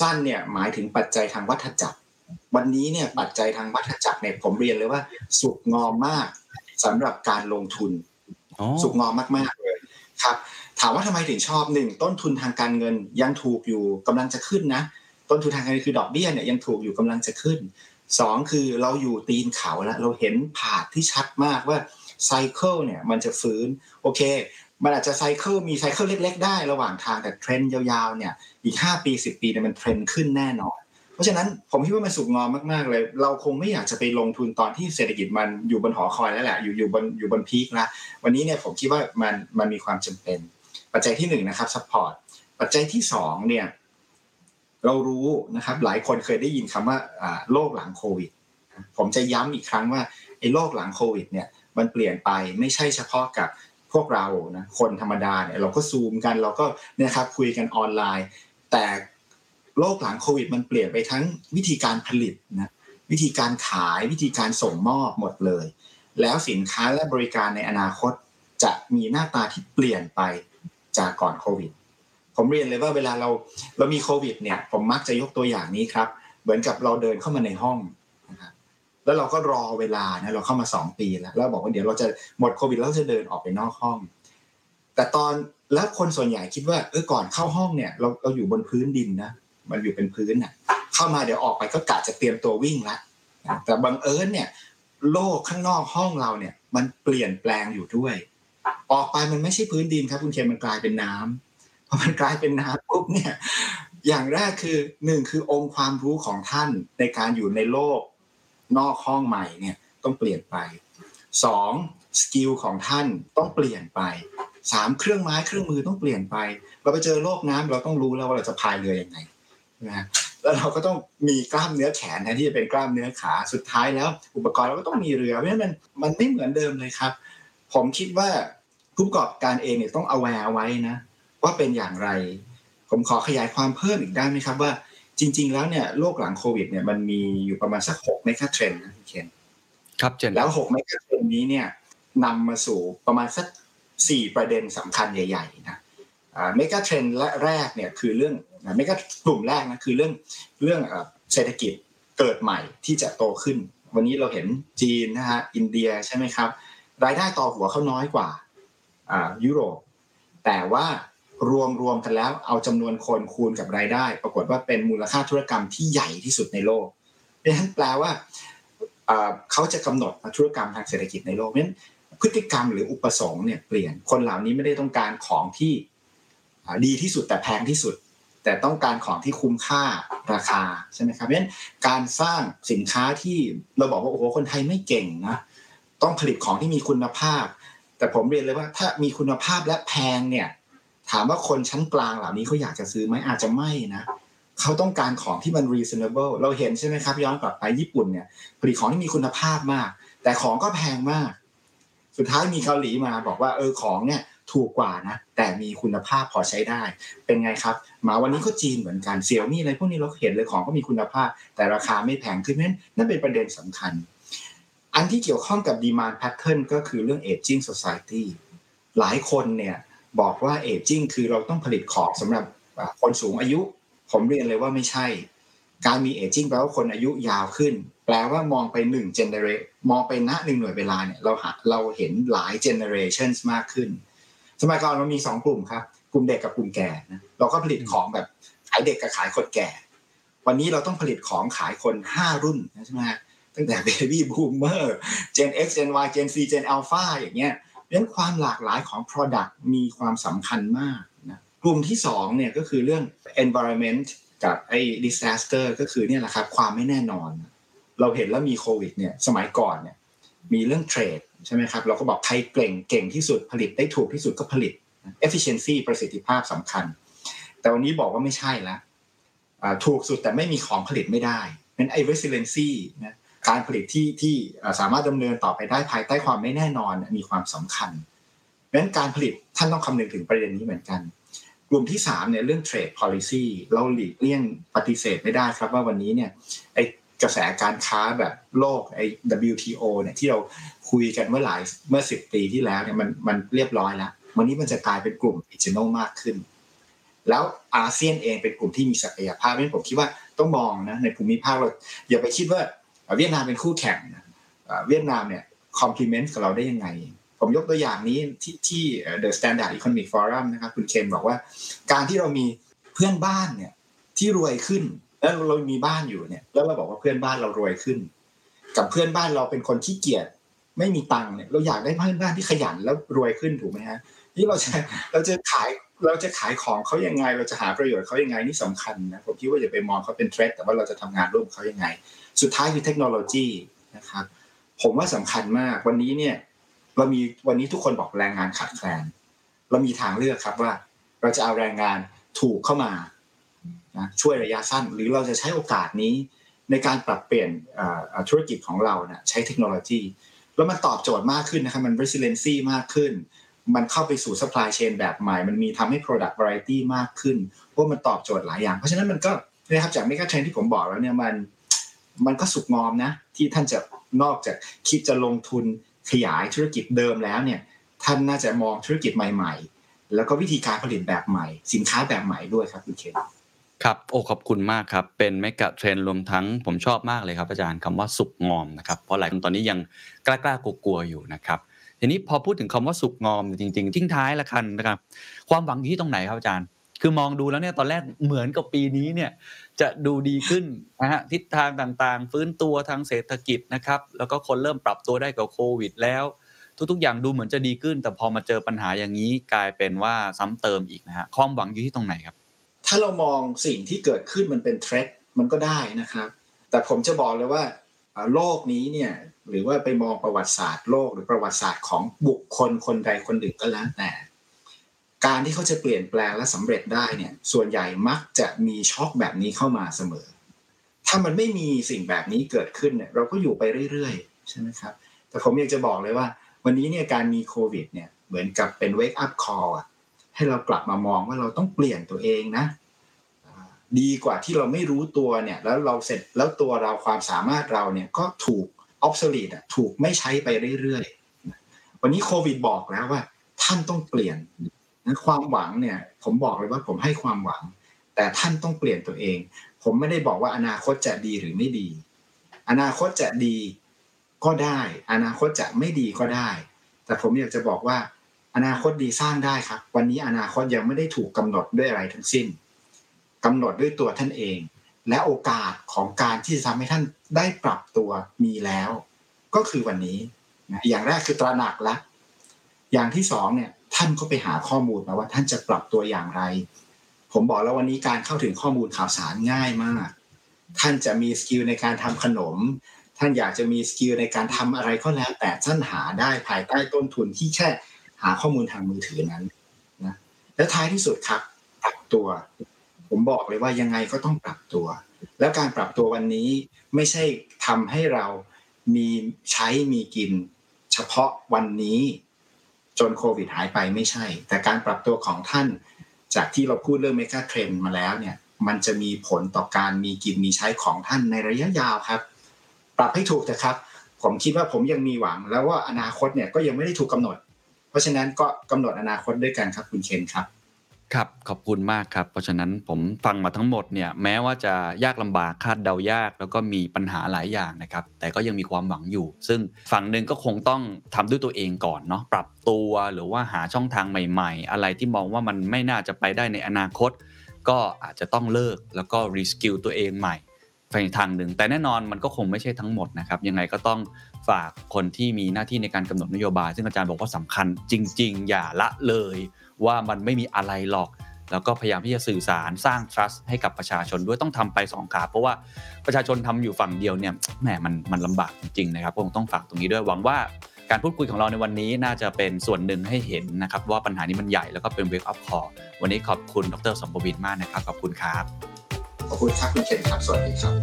สั้นเนี่ยหมายถึงปัจจัยทางวัฏจักร วันนี้เนี่ยปัจจัยทางวัฏจักรเนี่ยผมเรียนเลยว่า สุกงอมมากสำหรับการลงทุนสุกงอมมากๆเลยครับ ถามว่าทำไมถึงชอบหนึ่งต้นทุนทางการเงินยังถูกอยู่กำลังจะขึ้นนะ ต้นทุนทางการเงินคือดอกเบี้ยเนี่ยยังถูกอยู่กำลังจะขึ้นสองคือเราอยู่ตีนเขาแล้วเราเห็นภาพที่ชัดมากว่า cycle เนี่ยมันจะฟื้นโอเค มันอาจจะ cycle มี cycle เล็ก ๆ ได้ระหว่างทางแต่เทรนด์ยาวๆเนี่ยอีก 5 ปี 10 ปีเนี่ยมันเทรนด์ขึ้นแน่นอน เพราะฉะนั้นผมคิดว่ามันสุกงอมมากๆเลย เราคงไม่อยากจะไปลงทุนตอนที่เศรษฐกิจมันอยู่บนหอคอยแล้วแหละอยู่อยู่บนอยู่บน peak แล้ววันนี้เนี่ยผมคิดว่ามันมันมีความจำเป็น ปัจจัยที่1 นะครับ support ปัจจัยที่2เนี่ยเรารู้นะครับหลายคนเคยได้ยินคำว่าโลกหลังโควิด ผมจะย้ำอีกครั้งว่าไอ้โลกหลังโควิดเนี่ยมันเปลี่ยนไปไม่ใช่เฉพาะกับพวกเรานะคนธรรมดาเนี่ยเราก็ซูมกันเราก็เนี่ยครับคุยกันออนไลน์ แต่ โลกหลังโควิดมันเปลี่ยนไปทั้งวิธีการผลิตนะวิธีการขายวิธีการส่งมอบหมดเลย แล้วสินค้าและบริการในอนาคตจะมีหน้าตาที่เปลี่ยนไปจากก่อนโควิด ผมเรียนเลยว่าเวลาเราเรามีโควิดเนี่ยผมมักจะยกตัวอย่างนี้ครับ เหมือนกับเราเดินเข้ามาในห้องนะครับแล้วเราก็รอเวลานะเราเข้ามาสองปีแล้วแล้วบอกว่าเดี๋ยวเราจะหมดโควิดแล้วจะเดินออกไปนอกห้อง แต่ตอนแล้วคนส่วนใหญ่คิดว่าเออก่อนเข้าห้องเนี่ยเราเราอยู่บนพื้นดินนะ มันอยู่เป็นพื้นน่ะ เข้ามาเดี๋ยวออกไปก็กะจะเตรียมตัววิ่งละแต่บังเอิญเนี่ย โลกข้างนอกห้องเราเนี่ย มันเปลี่ยนแปลงอยู่ด้วย ออกไปมันไม่ใช่พื้นดินครับ คุณเคนมันกลายเป็นน้ำพอมันกลายเป็นน้ำปุ๊บเนี่ย อย่างแรกคือหนึ่งคือองค์ความรู้ของท่านในการอยู่ในโลก นอกห้องใหม่เนี่ยต้องเปลี่ยนไปสอง skill ของท่านต้องเปลี่ยนไปสามเครื่องไม้เครื่องมือต้องเปลี่ยนไป เราไปเจอโลกน้ำเราต้องรู้แล้วว่าเราจะพายเรือยังไง นะแล้วเราก็ต้องมีกล้ามเนื้อแขนแทนที่จะเป็นกล้ามเนื้อขาสุดท้ายแล้ว อุปกรณ์เราก็ต้องมีเรือเพราะฉะนั้นมันมันไม่เหมือนเดิมเลยครับ ผมคิดว่าผู้ประกอบการเองเนี่ยต้อง aware ไว้นะ ว่าเป็นอย่างไร ผมขอขยายความเพิ่มอีกได้ไหมครับว่าจริง ๆ แล้วเนี่ยโลกหลังโควิดเนี่ยมันมีอยู่ประมาณสักหกเมกะเทรนด์นะพี่เคนครับเจนแล้วหกเมกะเทรนด์นี้เนี่ยนำมาสู่ประมาณสักสี่ประเด็นสำคัญใหญ่ ๆ นะเมกะเทรนด์แรกเนี่ยคือเรื่อง เมกะกลุ่มแรกนะคือเรื่องเรื่องเศรษฐกิจเกิดใหม่ที่จะโตขึ้น วันนี้เราเห็นจีนนะฮะอินเดียใช่ไหมครับ รายได้ต่อหัวเขาน้อยกว่ายุโรป แต่ว่ารวมรวมกันแล้วเอาจำนวนคนคูณกับรายได้ ปรากฏว่าเป็นมูลค่าธุรกรรมที่ใหญ่ที่สุดในโลกดังนั้นแปลว่าเขาจะกำหนดธุรกรรมทางเศรษฐกิจในโลกนั้นพฤติกรรมหรืออุปสงค์เนี่ยเปลี่ยนคนเหล่านี้ไม่ได้ต้องการของที่ดีที่สุดแต่แพงที่สุด แต่ต้องการของที่คุ้มค่าราคาใช่ไหมครับเพราะฉะนั้นการสร้างสินค้าที่เราบอกว่าโอ้โหคนไทยไม่เก่งนะต้องผลิตของที่มีคุณภาพ แต่ผมเรียนเลยว่าถ้ามีคุณภาพและแพงเนี่ยถามว่าคนชั้นกลางเหล่านี้เขาอยากจะซื้อไหมอาจจะไม่นะเขาต้องการของที่มัน reasonable เราเห็นใช่ไหมครับ ย้อนกลับไปญี่ปุ่นเนี่ยผลิตของที่มีคุณภาพมาก แต่ของก็แพงมาก สุดท้ายมีเกาหลีมาบอกว่าเออของเนี่ย ถูกกว่านะ แต่มีคุณภาพพอใช้ได้ เป็นไงครับ มาวันนี้ก็จีนเหมือนกันเซี่ยมี่อะไรพวกนี้เราเห็นเลยของก็มีคุณภาพ แต่ราคาไม่แพงขึ้นนั้นนั่นเป็นประเด็นสำคัญ อันที่เกี่ยวข้องกับ demand pattern ก็คือเรื่อง aging society หลายคนเนี่ยบอกว่าเอจิ้งคือเราต้องผลิตของสำหรับคนสูงอายุ ผมเรียนเลยว่าไม่ใช่ การมีเอจิ้งแปลว่าคนอายุยาวขึ้น แปลว่ามองไปหนึ่งเจเนเรมองไปณหนึ่งหน่วยเวลาเนี่ยเราเราเห็นหลายเจเนเรชันมากขึ้น สมัยก่อนเรามีสองกลุ่มครับ กลุ่มเด็กกับกลุ่มแก่นะเราก็ผลิตของแบบขายเด็กกับขายคนแก่ วันนี้เราต้องผลิตของขายคนห้ารุ่นใช่ไหมตั้งแต่ Baby Boomer Gen X Gen Y Gen C Gen Alpha อย่างเงี้ยเราะฉะนั้นความหลากหลายของ Product มีความสำคัญมากนะกลุ่มที่สองเนี่ยก็คือเรื่อง environment กับไอ้ disaster ก็คือเนี่ยแหละครับความไม่แน่นอน เราเห็นแล้วมีโควิดเนี่ยสมัยก่อนเนี่ยมีเรื่องเทรด ใช่ไหมครับ เราก็บอกใครเก่งเก่งที่สุดผลิตได้ถูกที่สุดก็ผลิต efficiency ประสิทธิภาพสำคัญ แต่วันนี้บอกว่าไม่ใช่แล้วถูกสุดแต่ไม่มีของผลิตไม่ได้เป็นไอ้ resiliency นะการผลิตที่ที่สามารถดำเนินต่อไปได้ภายใต้ความไม่แน่นอนมีความสำคัญเพราะนั้นการผลิตท่านต้องคำนึงถึงประเด็นนี้เหมือนกัน กลุ่มที่3เนี่ยเรื่อง trade policy เราหลีกเลี่ยงปฏิเสธไม่ได้ครับว่าวันนี้เนี่ยไอกระแสการค้าแบบโลกไอ้ WTO เนี่ยที่เรา คุยกันเมื่อหลายเมื่อสิบปีที่แล้วเนี่ยมันมันเรียบร้อยแล้ววันนี้มันจะกลายเป็นกลุ่ม regional มากขึ้น แล้วอาเซียนเองเป็นกลุ่มที่มีศักยภาพเพราะฉะนั้นผมคิดว่าต้องมองนะในภูมิภาคเราอย่าไปคิดว่าเวียดนามเป็นคู่แข่งเวียดนามเนี่ยคอมพลีเมนต์กับเราได้ยังไง ผมยกตัวอย่างนี้ที่ที่ The Standard Economic Forum นะครับคุณเคนบอกว่า การที่เรามีเพื่อนบ้านเนี่ยที่รวยขึ้น แล้วเรามีบ้านอยู่เนี่ย แล้วเราบอกว่าเพื่อนบ้านเรารวยขึ้น กับเพื่อนบ้านเราเป็นคนที่เกียจ ไม่มีตังค์เนี่ยเราอยากได้เพื่อนบ้านที่ขยันแล้วรวยขึ้นถูกไหมฮะนี่เราจะเราจะขายเราจะขายของเขายังไง เราจะหาประโยชน์เขายังไงนี่สำคัญนะผมคิดว่าอย่าไปมองเขาเป็นเทรดแต่ว่าเราจะทำงานร่วมเขายังไง สุดท้ายคือเทคโนโลยีนะครับผมว่าสำคัญมากวันนี้เนี่ยเรามีวันนี้ทุกคนบอกแรงงานขาดแคลน เรามีทางเลือกครับว่า เราจะเอาแรงงานถูกเข้ามานะช่วยระยะสั้น หรือเราจะใช้โอกาสนี้ในการปรับเปลี่ยนธุรกิจของเรานะใช้เทคโนโลยี แล้วมันตอบโจทย์มากขึ้นนะครับมัน resiliency มากขึ้น มันเข้าไปสู่ supply chain แบบใหม่ มันมีทำให้ product variety มากขึ้นเพราะมันตอบโจทย์หลายอย่าง เพราะฉะนั้นมันก็นะครับจากเมกะเทรนที่ผมบอกแล้วเนี่ยมันมันก็สุกงอมนะ ที่ท่านจะนอกจากคิดจะลงทุนขยายธุรกิจเดิมแล้วเนี่ยท่านน่าจะมองธุรกิจใหม่ ๆ แล้วก็วิธีการผลิตแบบใหม่ สินค้าแบบใหม่ด้วยครับคุณเคน ครับ โอ้ขอบคุณมากครับ เป็นเมกะเทรนรวมทั้งผมชอบมากเลยครับอาจารย์คำว่าสุกงอมนะครับ เพราะหลายคนตอนนี้ยังกล้ากลัวๆอยู่นะครับ ทีนี้พอพูดถึงคำว่าสุกงอมจริงๆทิ้งท้ายละกันนะครับ ความหวังที่ตรงไหนครับอาจารย์ คือมองดูแล้วเนี่ยตอนแรกเหมือนกับปีนี้เนี่ยจะดูดีขึ้นนะฮะทิศทางต่างๆ ฟื้นตัวทางเศรษฐกิจนะครับ แล้วก็คนเริ่มปรับตัวได้กับโควิด แล้ว ทุกๆ อย่างดูเหมือนจะดีขึ้น แต่พอมาเจอปัญหาอย่างนี้กลายเป็นว่าซ้ำเติมอีกนะฮะความหวังอยู่ที่ตรงไหนครับ ถ้าเรามองสิ่งที่เกิดขึ้นมันเป็นเทรดมันก็ได้นะครับ แต่ผมจะบอกเลยว่าโลกนี้เนี่ยหรือว่าไปมองประวัติศาสตร์โลกหรือประวัติศาสตร์ของบุคคลคนใดคนหนึ่งก็แล้วแต่ การที่เขาจะเปลี่ยนแปลงและสำเร็จได้เนี่ยส่วนใหญ่มักจะมีช็อคแบบนี้เข้ามาเสมอ ถ้ามันไม่มีสิ่งแบบนี้เกิดขึ้นเนี่ยเราก็อยู่ไปเรื่อยๆใช่ไหมครับแต่ผมอยากจะบอกเลยว่า วันนี้เนี่ยการมีโควิดเนี่ยเหมือนกับเป็นเวกอัพคอล ให้เรากลับมามองว่าเราต้องเปลี่ยนตัวเองนะดีกว่าที่เราไม่รู้ตัวเนี่ยแล้วเราเสร็จแล้วตัวเราความสามารถเราเนี่ยก็ถูกออฟโซลีดถูกไม่ใช้ไปเรื่อยๆ วันนี้โควิดบอกแล้วว่า ท่านต้องเปลี่ยนนั้นความหวังเนี่ย ผมบอกเลยว่าผมให้ความหวัง แต่ท่านต้องเปลี่ยนตัวเอง ผมไม่ได้บอกว่าอนาคตจะดีหรือไม่ดี อนาคตจะดีก็ได้ อนาคตจะไม่ดีก็ได้ แต่ผมอยากจะบอกว่า อนาคตดีสร้างได้ครับ วันนี้อนาคตยังไม่ได้ถูกกำหนดด้วยอะไรทั้งสิ้นกำหนดด้วยตัวท่านเอง และโอกาสของการที่จะทำให้ท่านได้ปรับตัวมีแล้ว ก็คือวันนี้อย่างแรกคือตระหนักละอย่างที่สองเนี่ยท่านก็ไปหาข้อมูลมาว่าท่านจะปรับตัวอย่างไร ผมบอกแล้ววันนี้การเข้าถึงข้อมูลข่าวสารง่ายมาก ท่านจะมี skill ในการทำขนม ท่านอยากจะมี skill ในการทำอะไรก็แล้ว แต่ท่านหาได้ภายใต้ต้นทุนที่แค่ หาข้อมูลทางมือถือนั้นนะและท้ายที่สุดครับปรับตัว ผมบอกเลยว่ายังไงก็ต้องปรับตัว แล้วการปรับตัววันนี้ไม่ใช่ทำให้เรามีใช้มีกิน เฉพาะวันนี้ จนโควิดหายไปไม่ใช่ แต่การปรับตัวของท่าน จากที่เราพูดเรื่องเมกะเทรนมาแล้วเนี่ยมันจะมีผลต่อการมีกินมีใช้ของท่านในระยะยาวครับ ปรับให้ถูกเถอะครับ ผมคิดว่าผมยังมีหวัง แล้วว่าอนาคตเนี่ยก็ยังไม่ได้ถูกกาหนด ราะฉะนั้นก็กำหนดอนาคตด้วยกันครับคุณเคนครับครับขอบคุณมากครับ เพราะฉะนั้นผมฟังมาทั้งหมดเนี่ยแม้ว่าจะยากลำบากคาดเดายาก แล้วก็มีปัญหาหลายอย่างนะครับ แต่ก็ยังมีความหวังอยู่ ซึ่งฝั่งหนึ่งก็คงต้องทำด้วยตัวเองก่อนเนาะปรับตัวหรือว่าหาช่องทางใหม่ๆ อะไรที่มองว่ามันไม่น่าจะไปได้ในอนาคต ก็อาจจะต้องเลิกแล้วก็ reskill ตัวเองใหม่ ในทางหนึ่งแต่แน่นอนมันก็คงไม่ใช่ทั้งหมดนะครับยังไงก็ต้องฝากคนที่มีหน้าที่ในการกำหนดนโยบาย ซึ่งอาจารย์บอกว่าสำคัญจริง ๆ อย่าละเลย ว่ามันไม่มีอะไรหรอก แล้วก็พยายามที่จะสื่อสารสร้าง trust ให้กับประชาชนด้วยต้องทำไปสองขาเพราะว่าประชาชนทำอยู่ฝั่งเดียวเนี่ยแหมมันมันลำบากจริงๆนะครับคงต้องฝากตรงนี้ด้วยหวังว่าการพูดคุยของเราในวันนี้น่าจะเป็นส่วนหนึ่งให้เห็นนะครับว่าปัญหานี้มันใหญ่แล้วก็เป็น wake up call วันนี้ขอบคุณดรสมบวินมากนะครับขอบคุณครับ ขอบคุณครับคุณเคนครับ สวัสดีครับ